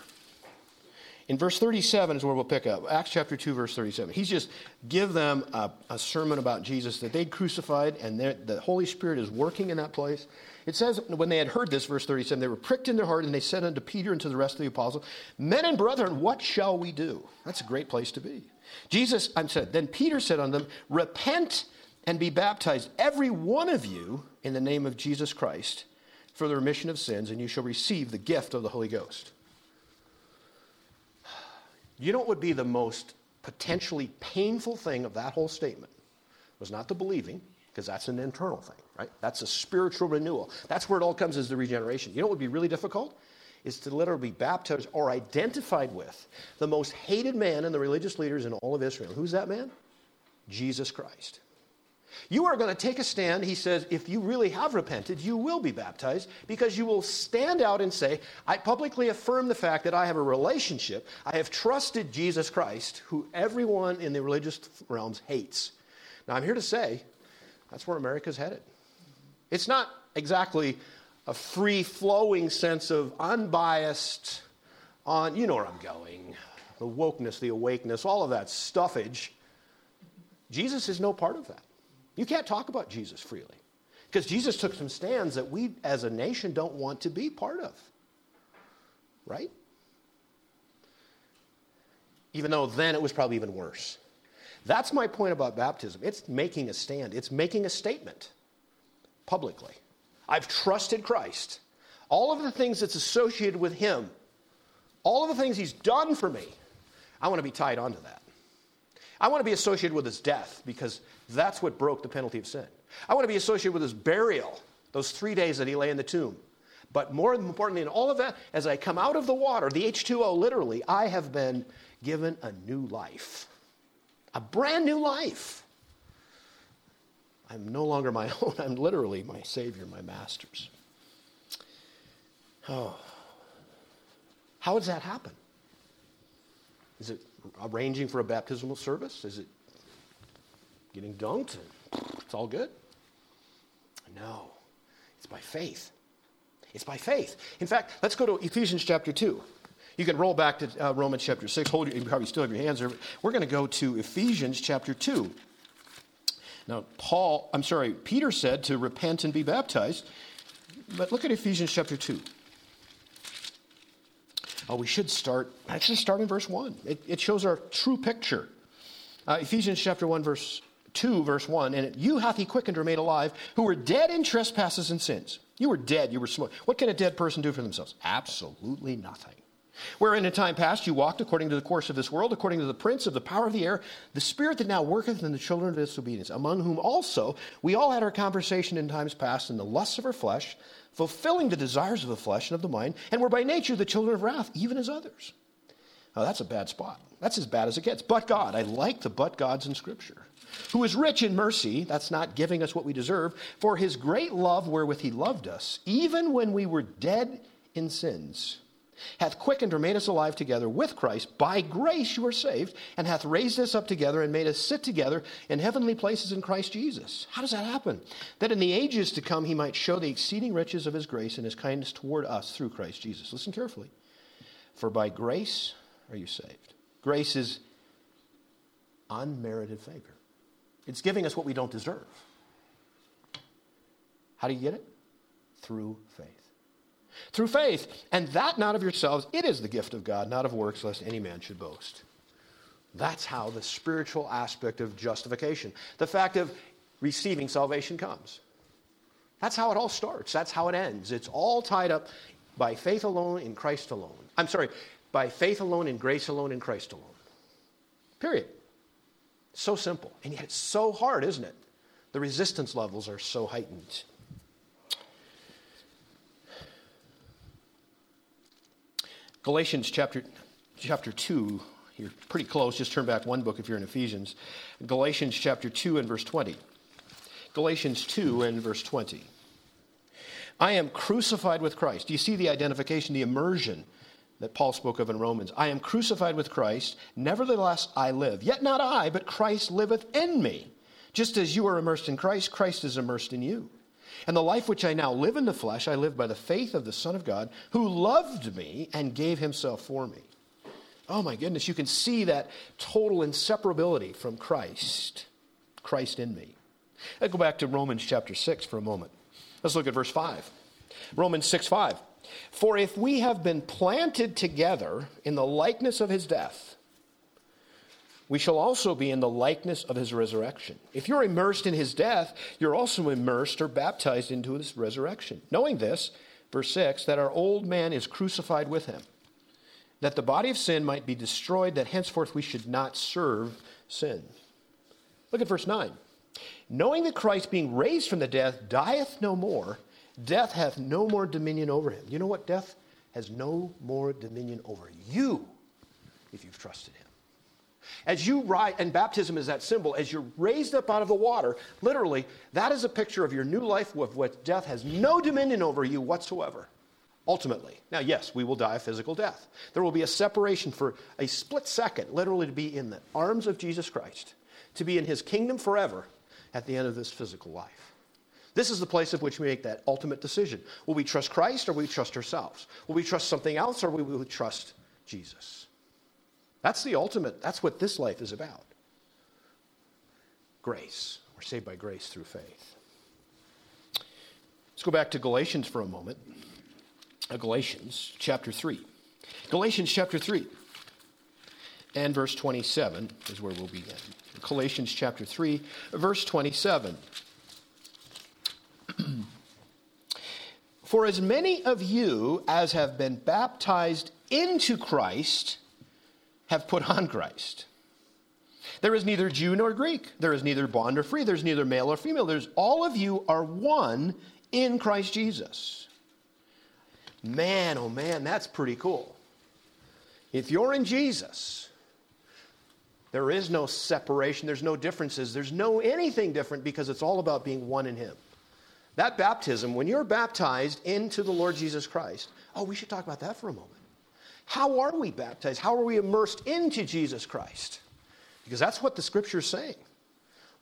Speaker 1: In verse 37 is where we'll pick up. Acts chapter 2, verse 37. He's just give them a, a sermon about Jesus that they'd crucified, and the Holy Spirit is working in that place. It says, when they had heard this, verse 37, they were pricked in their heart, and they said unto Peter and to the rest of the apostles, Men and brethren, what shall we do? That's a great place to be. Jesus, I'm said, then Peter said unto them, Repent and be baptized, every one of you, in the name of Jesus Christ, for the remission of sins, and you shall receive the gift of the Holy Ghost. You know what would be the most potentially painful thing of that whole statement? Was not the believing, because that's an internal thing, right? That's a spiritual renewal. That's where it all comes as the regeneration. You know what would be really difficult? Is to literally be baptized or identified with the most hated man in the religious leaders in all of Israel. Who's that man? Jesus Christ. You are going to take a stand, he says, if you really have repented, you will be baptized because you will stand out and say, I publicly affirm the fact that I have a relationship. I have trusted Jesus Christ, who everyone in the religious realms hates. Now, I'm here to say that's where America's headed. It's not exactly a free flowing sense of unbiased, on, you know where I'm going, the wokeness, the awakeness, all of that stuffage Jesus is no part of that. You can't talk about Jesus freely because Jesus took some stands that we as a nation don't want to be part of. Right? Even though then it was probably even worse. That's my point about baptism. It's making a stand, it's making a statement publicly. I've trusted Christ. All of the things that's associated with Him, all of the things He's done for me, I want to be tied onto that. I want to be associated with His death because that's what broke the penalty of sin. I want to be associated with His burial, those three days that He lay in the tomb. But more importantly, in all of that, as I come out of the water, the H2O literally, I have been given a new life a brand new life. I'm no longer my own, I'm literally my Savior, my Master's. Oh. How does that happen? Is it arranging for a baptismal service? Is it getting dunked? It's all good? No. It's by faith. It's by faith. In fact, let's go to Ephesians chapter 2. You can roll back to uh, Romans chapter 6. Hold, you probably still have your hands there. We're going to go to Ephesians chapter 2. Now, Paul, I'm sorry, Peter said to repent and be baptized. But look at Ephesians chapter 2. Oh, we should start, actually start in verse 1. It, it shows our true picture. Uh, Ephesians chapter 1, verse 2, verse 1. And you hath he quickened or made alive, who were dead in trespasses and sins. You were dead, you were. What can a dead person do for themselves? Absolutely nothing. Wherein in time past you walked according to the course of this world, according to the prince of the power of the air, the spirit that now worketh in the children of disobedience, among whom also we all had our conversation in times past in the lusts of our flesh, fulfilling the desires of the flesh and of the mind, and were by nature the children of wrath, even as others. Now that's a bad spot. That's as bad as it gets. But God, I like the but gods in Scripture, who is rich in mercy, that's not giving us what we deserve, for his great love wherewith he loved us, even when we were dead in sins hath quickened or made us alive together with Christ. By grace you are saved, and hath raised us up together and made us sit together in heavenly places in Christ Jesus. How does that happen? That in the ages to come he might show the exceeding riches of his grace and his kindness toward us through Christ Jesus. Listen carefully. For by grace are you saved. Grace is unmerited favor, it's giving us what we don't deserve. How do you get it? Through faith through faith. And that not of yourselves, it is the gift of God, not of works, lest any man should boast. That's how the spiritual aspect of justification, the fact of receiving salvation comes. That's how it all starts. That's how it ends. It's all tied up by faith alone in Christ alone. I'm sorry, by faith alone in grace alone in Christ alone. Period. So simple. And yet it's so hard, isn't it? The resistance levels are so heightened. Galatians chapter, chapter 2, you're pretty close, just turn back one book if you're in Ephesians. Galatians chapter 2 and verse 20. Galatians 2 and verse 20. I am crucified with Christ. Do you see the identification, the immersion that Paul spoke of in Romans? I am crucified with Christ, nevertheless I live. Yet not I, but Christ liveth in me. Just as you are immersed in Christ, Christ is immersed in you. And the life which I now live in the flesh, I live by the faith of the Son of God, who loved me and gave himself for me. Oh my goodness, you can see that total inseparability from Christ, Christ in me. Let's go back to Romans chapter 6 for a moment. Let's look at verse 5. Romans 6 5. For if we have been planted together in the likeness of his death, we shall also be in the likeness of his resurrection. If you're immersed in his death, you're also immersed or baptized into his resurrection. Knowing this, verse 6, that our old man is crucified with him, that the body of sin might be destroyed, that henceforth we should not serve sin. Look at verse 9. Knowing that Christ, being raised from the death, dieth no more, death hath no more dominion over him. You know what? Death has no more dominion over you if you've trusted him. As you rise, and baptism is that symbol, as you're raised up out of the water, literally, that is a picture of your new life with what death has no dominion over you whatsoever. Ultimately. Now, yes, we will die a physical death. There will be a separation for a split second, literally to be in the arms of Jesus Christ, to be in his kingdom forever at the end of this physical life. This is the place of which we make that ultimate decision. Will we trust Christ or will we trust ourselves? Will we trust something else or will we trust Jesus? That's the ultimate, that's what this life is about. grace. We're saved by grace through faith. Let's go back to Galatians for a moment. Uh, Galatians chapter 3. Galatians chapter 3 and verse 27 is where we'll begin. Galatians chapter 3, verse 27. For as many of you as have been baptized into Christ have put on Christ. There is neither Jew nor Greek. There is neither bond or free. There's neither male or female. There's all of you are one in Christ Jesus. Man, oh man, that's pretty cool. If you're in Jesus, there is no separation, there's no differences, there's no anything different because it's all about being one in Him. That baptism, when you're baptized into the Lord Jesus Christ, oh, we should talk about that for a moment. How are we baptized? How are we immersed into Jesus Christ? Because that's what the scripture is saying.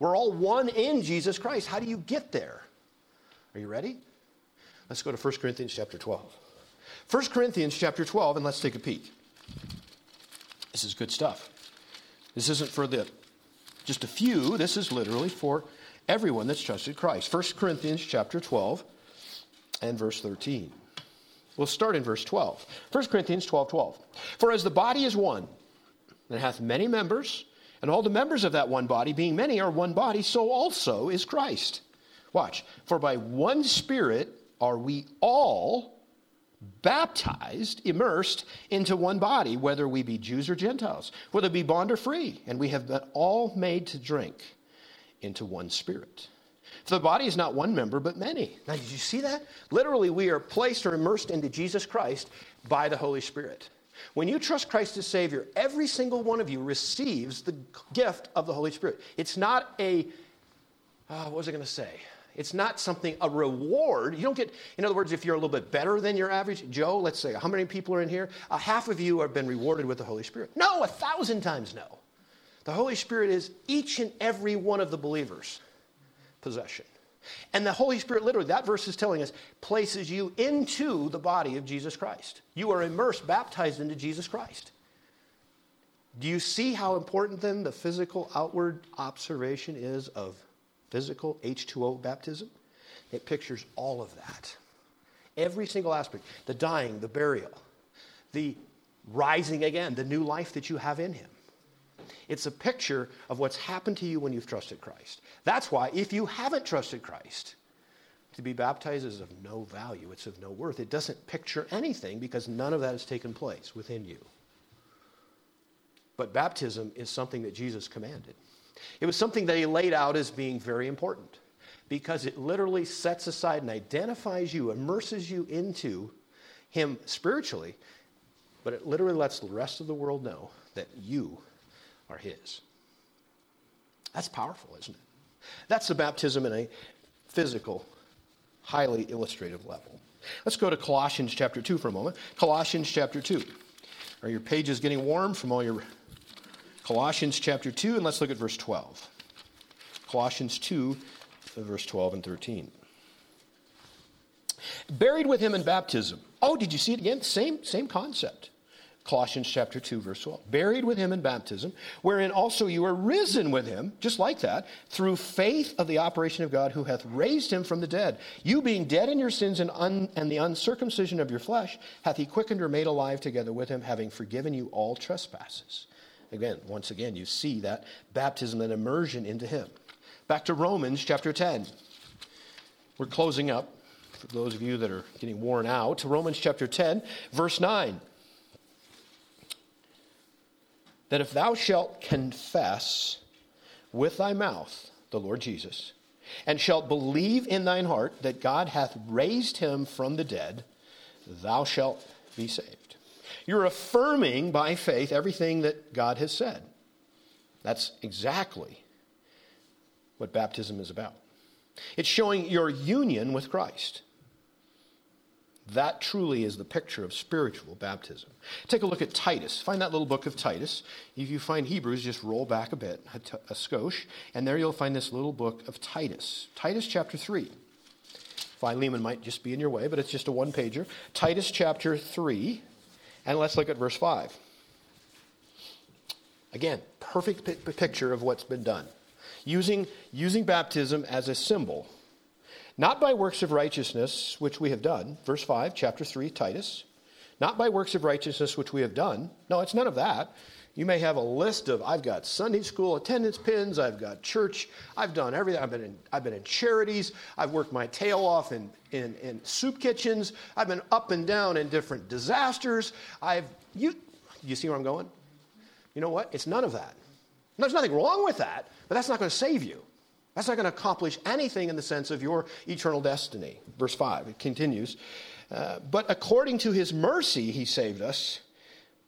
Speaker 1: We're all one in Jesus Christ. How do you get there? Are you ready? Let's go to 1 Corinthians chapter 12. 1 Corinthians chapter 12, and let's take a peek. This is good stuff. This isn't for the just a few, this is literally for everyone that's trusted Christ. 1 Corinthians chapter 12 and verse 13. We'll start in verse 12. 1 Corinthians 12 12. For as the body is one, and hath many members, and all the members of that one body, being many, are one body, so also is Christ. Watch. For by one Spirit are we all baptized, immersed into one body, whether we be Jews or Gentiles, whether be bond or free, and we have been all made to drink into one spirit. For the body is not one member, but many. Now, did you see that? Literally, we are placed or immersed into Jesus Christ by the Holy Spirit. When you trust Christ as Savior, every single one of you receives the gift of the Holy Spirit. It's not a, uh, what was I going to say? It's not something, a reward. You don't get, in other words, if you're a little bit better than your average, Joe, let's say, how many people are in here? Uh, half of you have been rewarded with the Holy Spirit. No, a thousand times no. The Holy Spirit is each and every one of the believers' possession. And the Holy Spirit, literally, that verse is telling us, places you into the body of Jesus Christ. You are immersed, baptized into Jesus Christ. Do you see how important then the physical outward observation is of physical H2O baptism, it pictures all of that. Every single aspect the dying, the burial, the rising again, the new life that you have in Him. It's a picture of what's happened to you when you've trusted Christ. That's why, if you haven't trusted Christ, to be baptized is of no value, it's of no worth. It doesn't picture anything because none of that has taken place within you. But baptism is something that Jesus commanded. It was something that he laid out as being very important because it literally sets aside and identifies you, immerses you into him spiritually, but it literally lets the rest of the world know that you are his. That's powerful, isn't it? That's the baptism in a physical, highly illustrative level. Let's go to Colossians chapter 2 for a moment. Colossians chapter 2. Are your pages getting warm from all your Colossians chapter 2, and let's look at verse 12. Colossians 2, verse 12 and 13. Buried with him in baptism. Oh, did you see it again? Same, same concept. Colossians chapter 2, verse 12. Buried with him in baptism, wherein also you are risen with him, just like that, through faith of the operation of God who hath raised him from the dead. You being dead in your sins and, un, and the uncircumcision of your flesh, hath he quickened or made alive together with him, having forgiven you all trespasses Again, once again, you see that baptism and immersion into Him. Back to Romans chapter 10. We're closing up, for those of you that are getting worn out, Romans chapter 10, verse 9. That if thou shalt confess with thy mouth the Lord Jesus, and shalt believe in thine heart that God hath raised him from the dead, thou shalt be saved. You're affirming by faith everything that God has said. That's exactly what baptism is about. It's showing your union with Christ. That truly is the picture of spiritual baptism. Take a look at Titus. Find that little book of Titus. If you find Hebrews, just roll back a bit, a, t- a skosh, and there you'll find this little book of Titus. Titus chapter 3. Philemon might just be in your way, but it's just a one pager. Titus chapter 3. And let's look at verse 5. Again, perfect picture of what's been done. using, using baptism as a symbol. Not by works of righteousness, which we have done. Verse 5, chapter 3, Titus. Not by works of righteousness, which we have done. No, it's none of that. You may have a list of, I've got Sunday school attendance pins, I've got church, I've done everything. I've been in, I've been in charities, I've worked my tail off in, in, in soup kitchens, I've been up and down in different disasters. I've, you, you see where I'm going? You know what? It's none of that. There's nothing wrong with that, but that's not going to save you. That's not going to accomplish anything in the sense of your eternal destiny. Verse 5, it continues. Uh, but according to his mercy, he saved us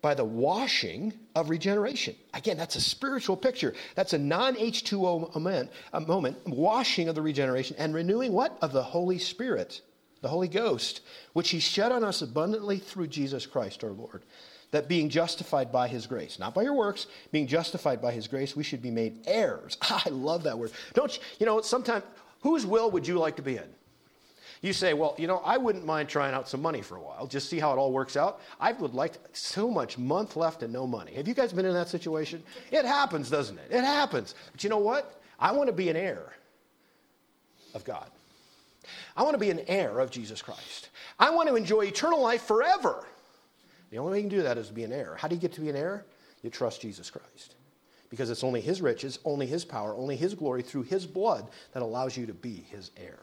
Speaker 1: by the washing of regeneration. Again, that's a spiritual picture. That's a non H2O moment, a moment, washing of the regeneration and renewing what? Of the Holy Spirit, the Holy Ghost, which He shed on us abundantly through Jesus Christ our Lord. That being justified by His grace, not by your works, being justified by His grace, we should be made heirs. I love that word. Don't you, you know, sometimes, whose will would you like to be in? You say, well, you know, I wouldn't mind trying out some money for a while, just see how it all works out. I would like to, so much month left and no money. Have you guys been in that situation? It happens, doesn't it? It happens. But you know what? I want to be an heir of God. I want to be an heir of Jesus Christ. I want to enjoy eternal life forever. The only way you can do that is to be an heir. How do you get to be an heir? You trust Jesus Christ. Because it's only His riches, only His power, only His glory through His blood that allows you to be His heir.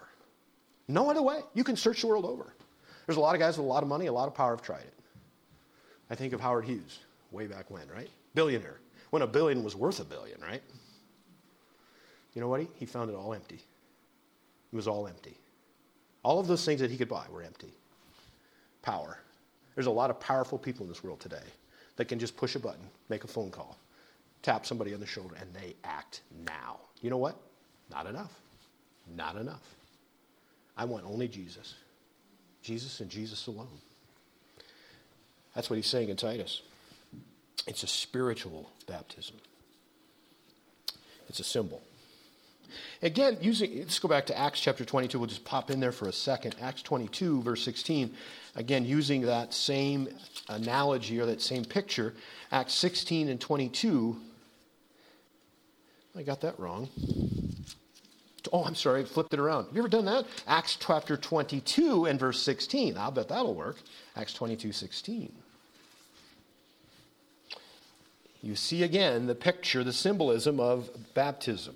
Speaker 1: No other way. You can search the world over. There's a lot of guys with a lot of money, a lot of power have tried it. I think of Howard Hughes, way back when, right? Billionaire. When a billion was worth a billion, right? You know what? He, he found it all empty. It was all empty. All of those things that he could buy were empty. Power. There's a lot of powerful people in this world today that can just push a button, make a phone call, tap somebody on the shoulder, and they act now. You know what? Not enough. Not enough. I want only Jesus. Jesus and Jesus alone. That's what he's saying in Titus. It's a spiritual baptism, it's a symbol. Again, using, let's go back to Acts chapter 22. We'll just pop in there for a second. Acts 22, verse 16. Again, using that same analogy or that same picture. Acts 16 and 22. I got that wrong. Oh, I'm sorry, I flipped it around. Have you ever done that? Acts chapter 22 and verse 16. I'll bet that'll work. Acts 22, 16. You see again the picture, the symbolism of baptism.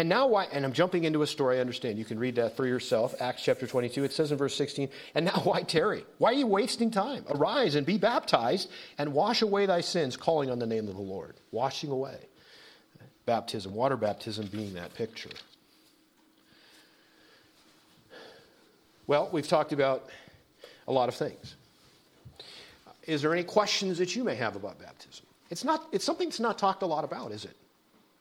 Speaker 1: And now, why, and I'm jumping into a story, I understand. You can read that for yourself. Acts chapter 22, it says in verse 16, And now, why tarry? Why are you wasting time? Arise and be baptized and wash away thy sins, calling on the name of the Lord. Washing away. Baptism, water baptism being that picture. Well, we've talked about a lot of things. Is there any questions that you may have about baptism? It's, not, it's something that's not talked a lot about, is it?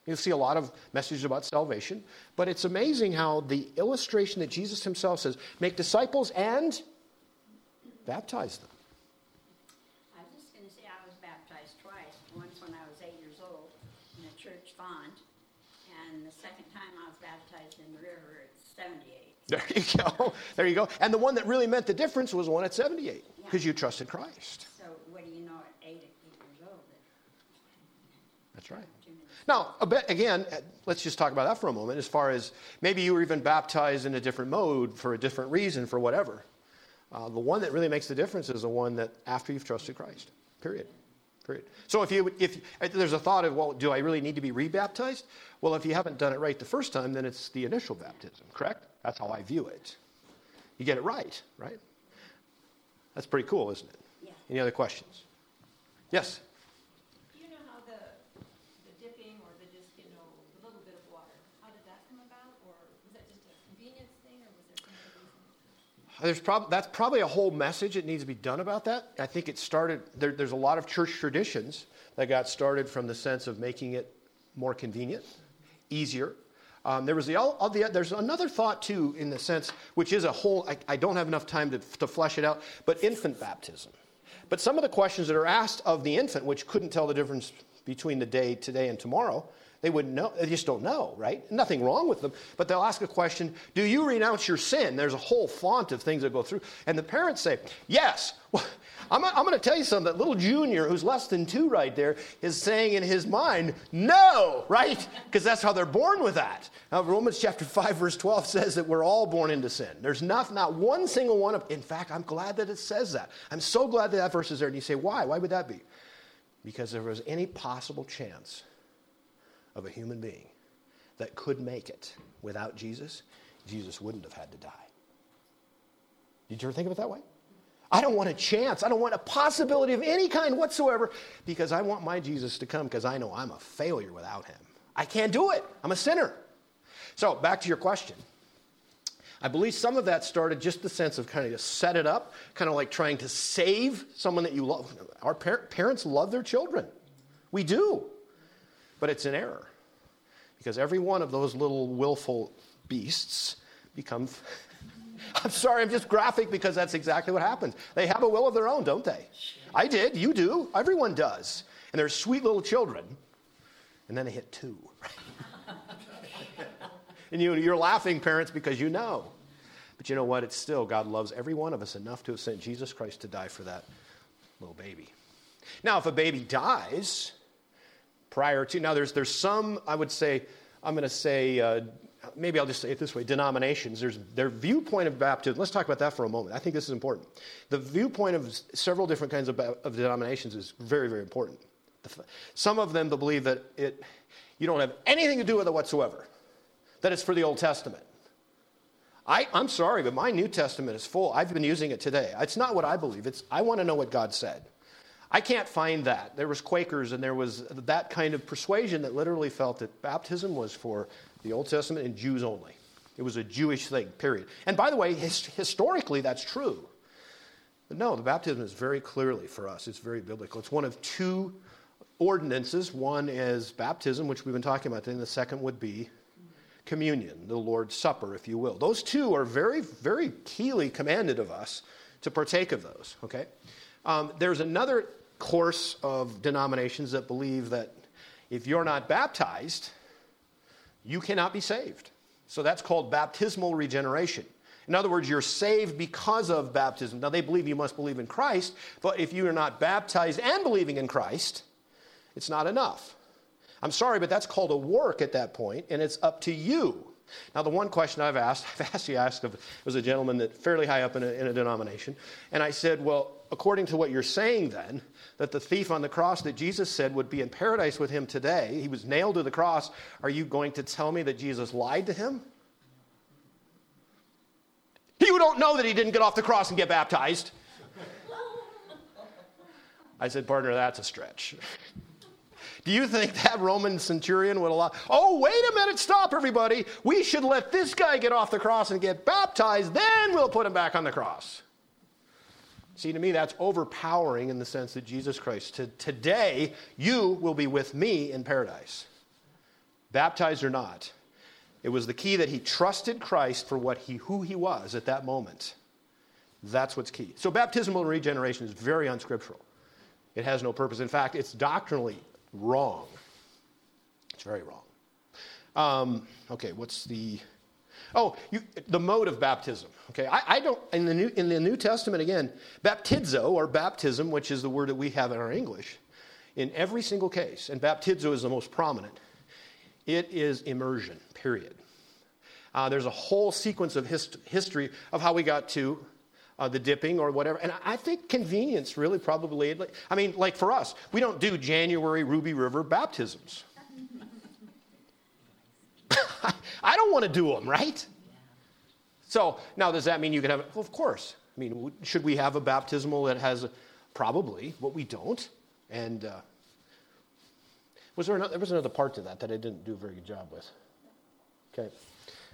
Speaker 1: You'll see a lot of messages about salvation, but it's amazing how the illustration that Jesus himself says make disciples and baptize them.
Speaker 3: I was just going to say I was baptized twice. Once when I was eight years old in a church font, and the second time I was baptized in the river at 78.
Speaker 1: There you go. There you go. And the one that really meant the difference was the one at 78 because you trusted Christ.
Speaker 3: So what do you know at eight, eight years old?
Speaker 1: That's right. Now, again, let's just talk about that for a moment. As far as maybe you were even baptized in a different mode for a different reason, for whatever. Uh, the one that really makes the difference is the one that after you've trusted Christ. Period. Period. So if you if, if there's a thought of well, do I really need to be rebaptized? Well, if you haven't done it right the first time, then it's the initial baptism. Correct? That's how I view it. You get it right, right? That's pretty cool, isn't it?
Speaker 3: Yeah.
Speaker 1: Any other questions? Yes.
Speaker 4: Do you know how the, the dipping or the just, you know, the little bit of water, how did that come about? Or was that just a convenience thing or was there some other reason?
Speaker 1: There's prob- that's probably a whole message that needs to be done about that. I think it started, there, there's a lot of church traditions that got started from the sense of making it more convenient, easier. Um, there was the, all, the, there's another thought too, in the sense, which is a whole, I, I don't have enough time to, to flesh it out, but infant baptism. But some of the questions that are asked of the infant, which couldn't tell the difference between the day today and tomorrow, They wouldn't know. They just don't know, right? Nothing wrong with them. But they'll ask a question Do you renounce your sin? There's a whole font of things that go through. And the parents say, Yes. Well, I'm, I'm going to tell you something. That little junior, who's less than two right there, is saying in his mind, No, right? Because that's how they're born with that. Now, Romans chapter 5, verse 12 says that we're all born into sin. There's not, not one single one of In fact, I'm glad that it says that. I'm so glad that that verse is there. And you say, Why? Why would that be? Because if there was any possible chance of a human being that could make it without Jesus, Jesus wouldn't have had to die. Did you ever think of it that way? I don't want a chance. I don't want a possibility of any kind whatsoever because I want my Jesus to come because I know I'm a failure without him. I can't do it. I'm a sinner. So, back to your question. I believe some of that started just the sense of kind of just set it up, kind of like trying to save someone that you love. Our par- parents love their children. We do. But it's an error because every one of those little willful beasts become. I'm sorry, I'm just graphic because that's exactly what happens. They have a will of their own, don't they? I did, you do, everyone does. And they're sweet little children. And then they hit two. and you, you're laughing, parents, because you know. But you know what? It's still, God loves every one of us enough to have sent Jesus Christ to die for that little baby. Now, if a baby dies prior to, now there's, there's some, I would say, I'm going to say, uh, maybe I'll just say it this way denominations, there's their viewpoint of baptism. Let's talk about that for a moment. I think this is important. The viewpoint of several different kinds of, of denominations is very, very important. Some of them believe that it, you don't have anything to do with it whatsoever, that it's for the Old Testament. I, I'm sorry, but my New Testament is full. I've been using it today. It's not what I believe. It's I want to know what God said. I can't find that. There was Quakers and there was that kind of persuasion that literally felt that baptism was for the Old Testament and Jews only. It was a Jewish thing, period. And by the way, his, historically, that's true. But no, the baptism is very clearly for us, it's very biblical. It's one of two ordinances. One is baptism, which we've been talking about, and the second would be communion, the Lord's Supper, if you will. Those two are very, very keenly commanded of us to partake of those, okay? Um, there's another course of denominations that believe that if you're not baptized, you cannot be saved. So that's called baptismal regeneration. In other words, you're saved because of baptism. Now, they believe you must believe in Christ, but if you are not baptized and believing in Christ, it's not enough. I'm sorry, but that's called a work at that point, and it's up to you. Now, the one question I've asked, I've actually asked of was a gentleman that fairly high up in a, in a denomination, and I said, Well, according to what you're saying, then, that the thief on the cross that Jesus said would be in paradise with him today, he was nailed to the cross, are you going to tell me that Jesus lied to him? You don't know that he didn't get off the cross and get baptized. I said, partner, that's a stretch. Do you think that Roman centurion would allow? Oh, wait a minute, stop, everybody. We should let this guy get off the cross and get baptized, then we'll put him back on the cross. See, to me, that's overpowering in the sense that Jesus Christ, to, today, you will be with me in paradise. Baptized or not. It was the key that he trusted Christ for what he, who he was at that moment. That's what's key. So, baptismal regeneration is very unscriptural. It has no purpose. In fact, it's doctrinally wrong. It's very wrong. Um, okay, what's the Oh, you, the mode of baptism. Okay, I, I, don't, in the, New, in the New Testament, again, baptizo or baptism, which is the word that we have in our English, in every single case, and baptizo is the most prominent, it is immersion, period. Uh, there's a whole sequence of hist- history of how we got to uh, the dipping or whatever. And I think convenience really probably, I mean, like for us, we don't do January Ruby River baptisms. I don't want to do them, right? So now, does that mean you can have? Well, of course. I mean, should we have a baptismal that has? Probably, but we don't. And uh, was there another? There was another part to that that I didn't do a very good job with. Okay.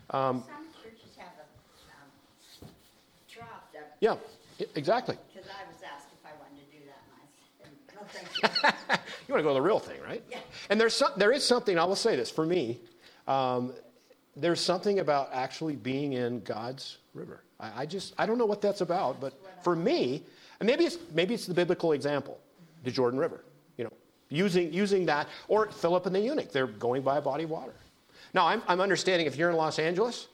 Speaker 3: Um, Some churches have a um, trough that.
Speaker 1: Yeah, exactly.
Speaker 3: Because I was asked if I wanted to do that, and I said, no, thank you.
Speaker 1: you want to go to the real thing, right?
Speaker 3: Yeah.
Speaker 1: And there's some, there is something. I will say this for me. Um, there's something about actually being in God's river. I, I, just I don't know what that's about, but for me, maybe it's maybe it's the biblical example, the Jordan River. You know, using, using that, or Philip and the eunuch, they're going by a body of water. Now, I'm, I'm understanding if you're in Los Angeles,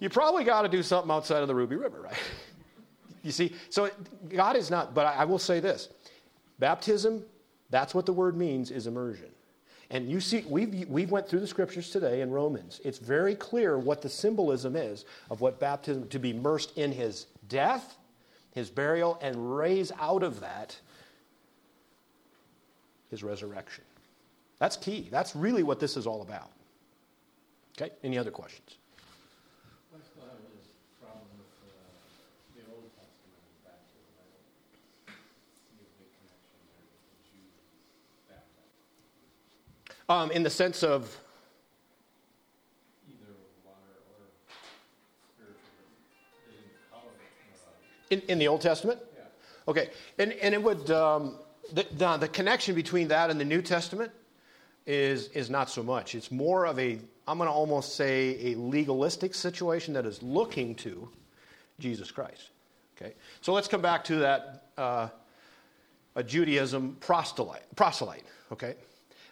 Speaker 1: you probably got to do something outside of the Ruby River, right? you see, so God is not, but I, I will say this baptism, that's what the word means, is immersion. And you see, we've, we went through the scriptures today in Romans. It's very clear what the symbolism is of what baptism, to be immersed in his death, his burial, and raise out of that his resurrection. That's key. That's really what this is all about. Okay, any other questions?
Speaker 5: I still have this problem with uh, the Old Testament and baptism. I don't see a big connection there with the Jews baptized,
Speaker 1: Um, in the sense of,
Speaker 5: either with water or spiritual. They didn't call it.
Speaker 1: In, in the Old Testament?
Speaker 5: yeah.
Speaker 1: Okay, and, and it would, um, the, the, the connection between that and the New Testament is, is not so much. It's more of a, I'm going to almost say, a legalistic situation that is looking to Jesus Christ. Okay, so let's come back to that uh, a Judaism proselyte, proselyte. Okay,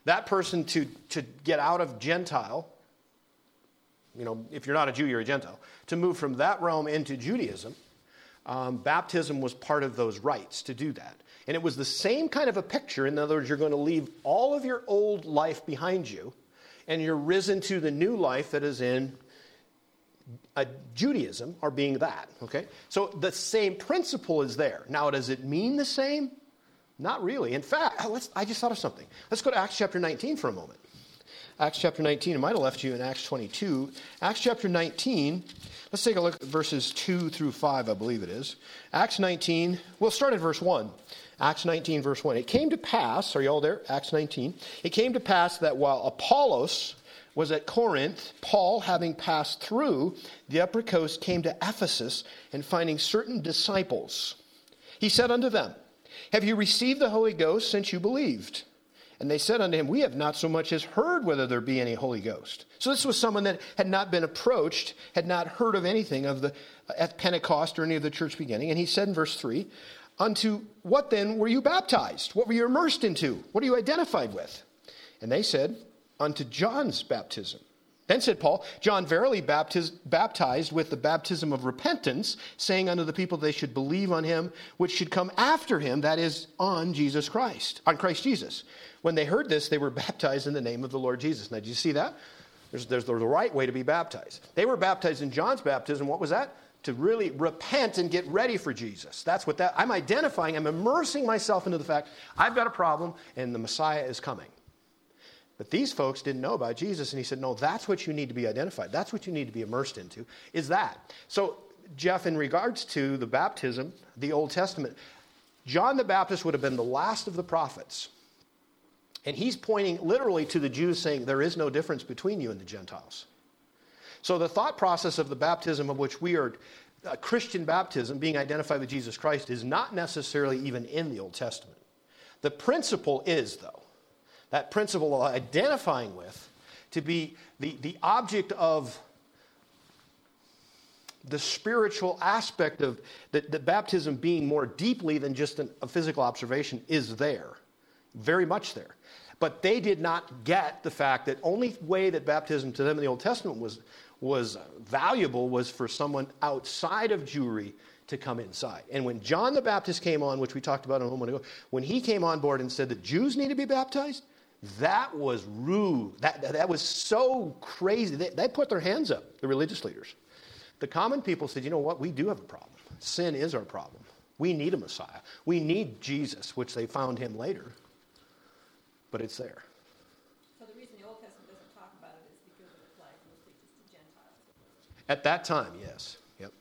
Speaker 1: that person to, to get out of Gentile, you know, if you're not a Jew, you're a Gentile, to move from that realm into Judaism, um, baptism was part of those rites to do that. And it was the same kind of a picture. In other words, you're going to leave all of your old life behind you, and you're risen to the new life that is in a Judaism, or being that. Okay? So the same principle is there. Now, does it mean the same? Not really. In fact, oh, let's, I just thought of something. Let's go to Acts chapter 19 for a moment. Acts chapter 19. I might have left you in Acts 22. Acts chapter 19. Let's take a look at verses 2 through 5, I believe it is. Acts 19. We'll start at verse 1. Acts 19, verse 1. It came to pass, are you all there? Acts 19. It came to pass that while Apollos was at Corinth, Paul, having passed through the upper coast, came to Ephesus, and finding certain disciples, he said unto them, Have you received the Holy Ghost since you believed? And they said unto him, We have not so much as heard whether there be any Holy Ghost. So this was someone that had not been approached, had not heard of anything of the at Pentecost or any of the church beginning. And he said in verse 3, Unto what then were you baptized? What were you immersed into? What are you identified with? And they said, Unto John's baptism. Then said Paul, John verily baptiz- baptized with the baptism of repentance, saying unto the people they should believe on him which should come after him, that is, on Jesus Christ, on Christ Jesus. When they heard this, they were baptized in the name of the Lord Jesus. Now, do you see that? There's, there's the right way to be baptized. They were baptized in John's baptism. What was that? To really repent and get ready for Jesus. That's what that, I'm identifying, I'm immersing myself into the fact I've got a problem and the Messiah is coming. But these folks didn't know about Jesus, and he said, No, that's what you need to be identified. That's what you need to be immersed into, is that. So, Jeff, in regards to the baptism, the Old Testament, John the Baptist would have been the last of the prophets. And he's pointing literally to the Jews, saying, There is no difference between you and the Gentiles. So, the thought process of the baptism of which we are uh, Christian baptism, being identified with Jesus Christ, is not necessarily even in the Old Testament. The principle is, though, that principle of identifying with to be the, the object of the spiritual aspect of the, the baptism being more deeply than just an, a physical observation is there, very much there. But they did not get the fact that only way that baptism to them in the Old Testament was, was valuable was for someone outside of Jewry to come inside. And when John the Baptist came on, which we talked about a moment ago, when he came on board and said that Jews need to be baptized, that was rude. That, that was so crazy. They, they put their hands up, the religious leaders. The common people said, you know what? We do have a problem. Sin is our problem. We need a Messiah. We need Jesus, which they found him later. But it's there.
Speaker 4: So the reason the Old Testament doesn't talk about it is because it applies mostly just to Gentiles.
Speaker 1: At that time, yes. Yep.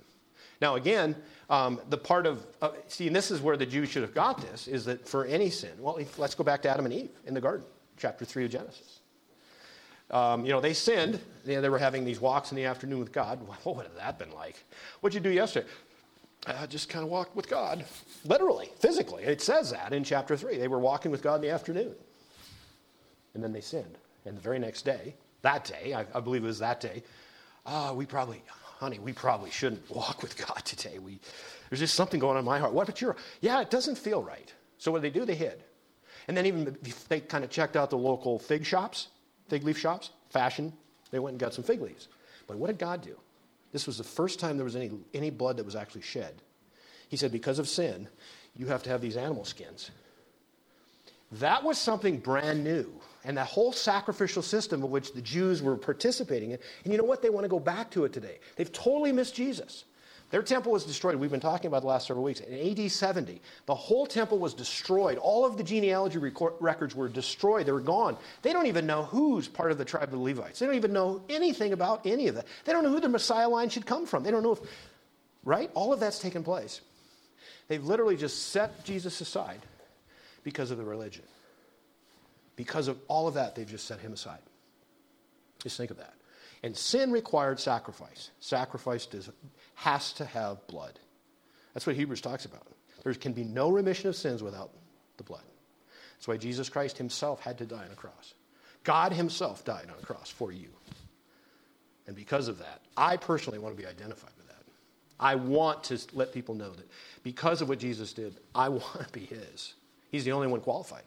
Speaker 1: Now, again, um, the part of, uh, see, and this is where the Jews should have got this, is that for any sin, well, if, let's go back to Adam and Eve in the garden, chapter 3 of Genesis. Um, you know, they sinned. You know, they were having these walks in the afternoon with God. What would have that been like? What'd you do yesterday? I just kind of walked with God. Literally, physically. It says that in chapter 3. They were walking with God in the afternoon. And then they sinned. And the very next day, that day, I, I believe it was that day, ah, we probably, honey, we probably shouldn't walk with God today. We, there's just something going on in my heart. What about your? Yeah, it doesn't feel right. So what did they do? They hid. And then even they kind of checked out the local fig shops, fig leaf shops, fashion, they went and got some fig leaves. But what did God do? This was the first time there was any, any blood that was actually shed. He said, because of sin, you have to have these animal skins. That was something brand new. And that whole sacrificial system of which the Jews were participating in. And you know what? They want to go back to it today. They've totally missed Jesus. Their temple was destroyed. We've been talking about the last several weeks. In AD 70, the whole temple was destroyed. All of the genealogy record- records were destroyed. They were gone. They don't even know who's part of the tribe of the Levites. They don't even know anything about any of that. They don't know who the Messiah line should come from. They don't know if, right? All of that's taken place. They've literally just set Jesus aside because of the religion. Because of all of that, they've just set him aside. Just think of that. And sin required sacrifice. Sacrifice has to have blood. That's what Hebrews talks about. There can be no remission of sins without the blood. That's why Jesus Christ himself had to die on a cross. God himself died on a cross for you. And because of that, I personally want to be identified with that. I want to let people know that because of what Jesus did, I want to be his. He's the only one qualified.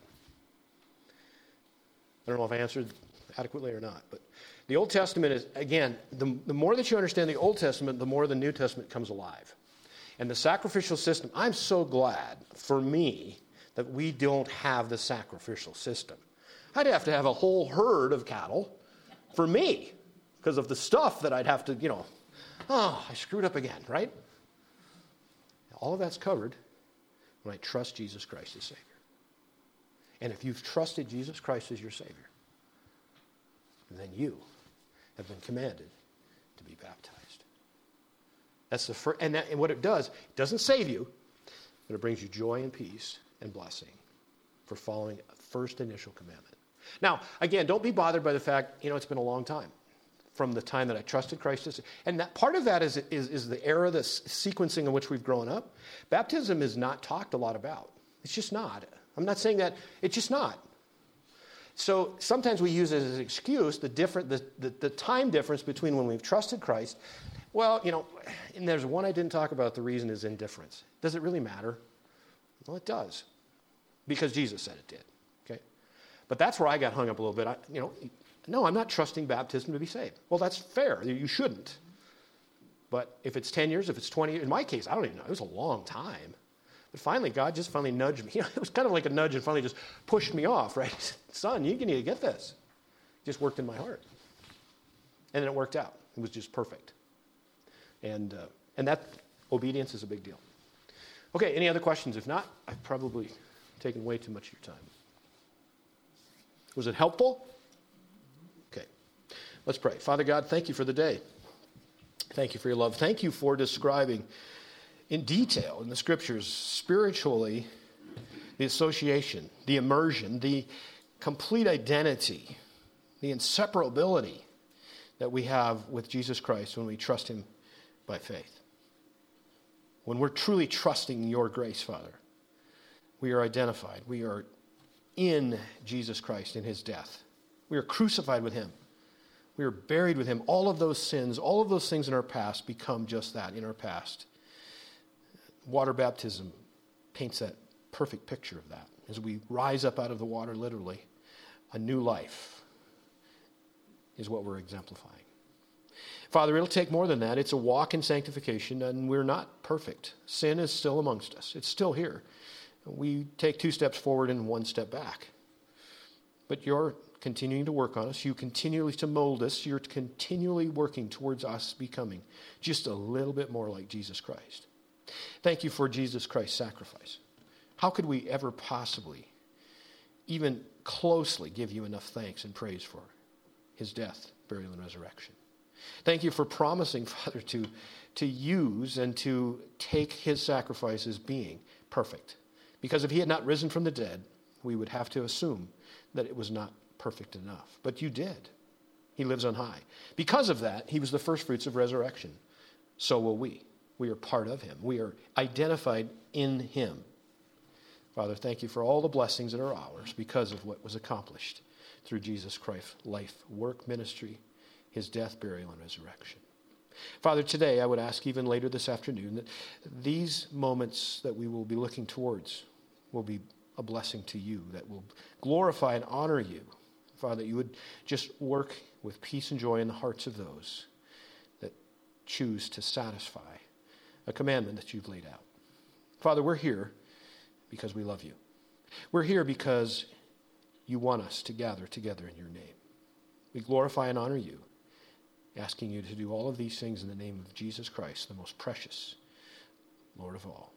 Speaker 1: I don't know if I answered adequately or not, but the Old Testament is, again, the, the more that you understand the Old Testament, the more the New Testament comes alive. And the sacrificial system, I'm so glad for me that we don't have the sacrificial system. I'd have to have a whole herd of cattle for me because of the stuff that I'd have to, you know, oh, I screwed up again, right? All of that's covered when I trust Jesus Christ as Savior. And if you've trusted Jesus Christ as your Savior, then you have been commanded to be baptized. That's the first, and, that, and what it does, it doesn't save you, but it brings you joy and peace and blessing for following first initial commandment. Now, again, don't be bothered by the fact, you know, it's been a long time from the time that I trusted Christ. And that part of that is, is, is the era, the sequencing in which we've grown up. Baptism is not talked a lot about. It's just not. I'm not saying that, it's just not. So sometimes we use it as an excuse the, different, the, the, the, time difference between when we've trusted Christ. Well, you know, and there's one I didn't talk about. The reason is indifference. Does it really matter? Well, it does, because Jesus said it did. Okay, but that's where I got hung up a little bit. I, you know, no, I'm not trusting baptism to be saved. Well, that's fair. You shouldn't. But if it's 10 years, if it's 20 years, in my case, I don't even know. It was a long time. Finally, God just finally nudged me. You know, it was kind of like a nudge and finally just pushed me off, right? Son, you need to get this. It just worked in my heart. And then it worked out. It was just perfect. And, uh, and that obedience is a big deal. Okay, any other questions? If not, I've probably taken way too much of your time. Was it helpful? Okay, let's pray. Father God, thank you for the day. Thank you for your love. Thank you for describing in detail in the scriptures spiritually the association, the immersion, the complete identity, the inseparability that we have with Jesus Christ when we trust Him by faith. When we're truly trusting your grace, Father, we are identified. We are in Jesus Christ in His death. We are crucified with Him. We are buried with Him. All of those sins, all of those things in our past become just that in our past water baptism paints that perfect picture of that. As we rise up out of the water, literally, a new life is what we're exemplifying. Father, it'll take more than that. It's a walk in sanctification, and we're not perfect. Sin is still amongst us, it's still here. We take two steps forward and one step back. But you're continuing to work on us. You continually to mold us. You're continually working towards us becoming just a little bit more like Jesus Christ. Thank you for Jesus Christ's sacrifice. How could we ever possibly, even closely, give you enough thanks and praise for his death, burial, and resurrection? Thank you for promising, Father, to, to use and to take his sacrifice as being perfect. Because if he had not risen from the dead, we would have to assume that it was not perfect enough. But you did. He lives on high. Because of that, he was the first fruits of resurrection. So will we. We are part of Him. We are identified in Him. Father, thank you for all the blessings that are ours because of what was accomplished through Jesus Christ's life, work, ministry, His death, burial, and resurrection. Father, today I would ask, even later this afternoon, that these moments that we will be looking towards will be a blessing to you, that will glorify and honor you. Father, that you would just work with peace and joy in the hearts of those that choose to satisfy a commandment that you've laid out. Father, we're here because we love you. We're here because you want us to gather together in your name. We glorify and honor you, asking you to do all of these things in the name of Jesus Christ, the most precious Lord of all.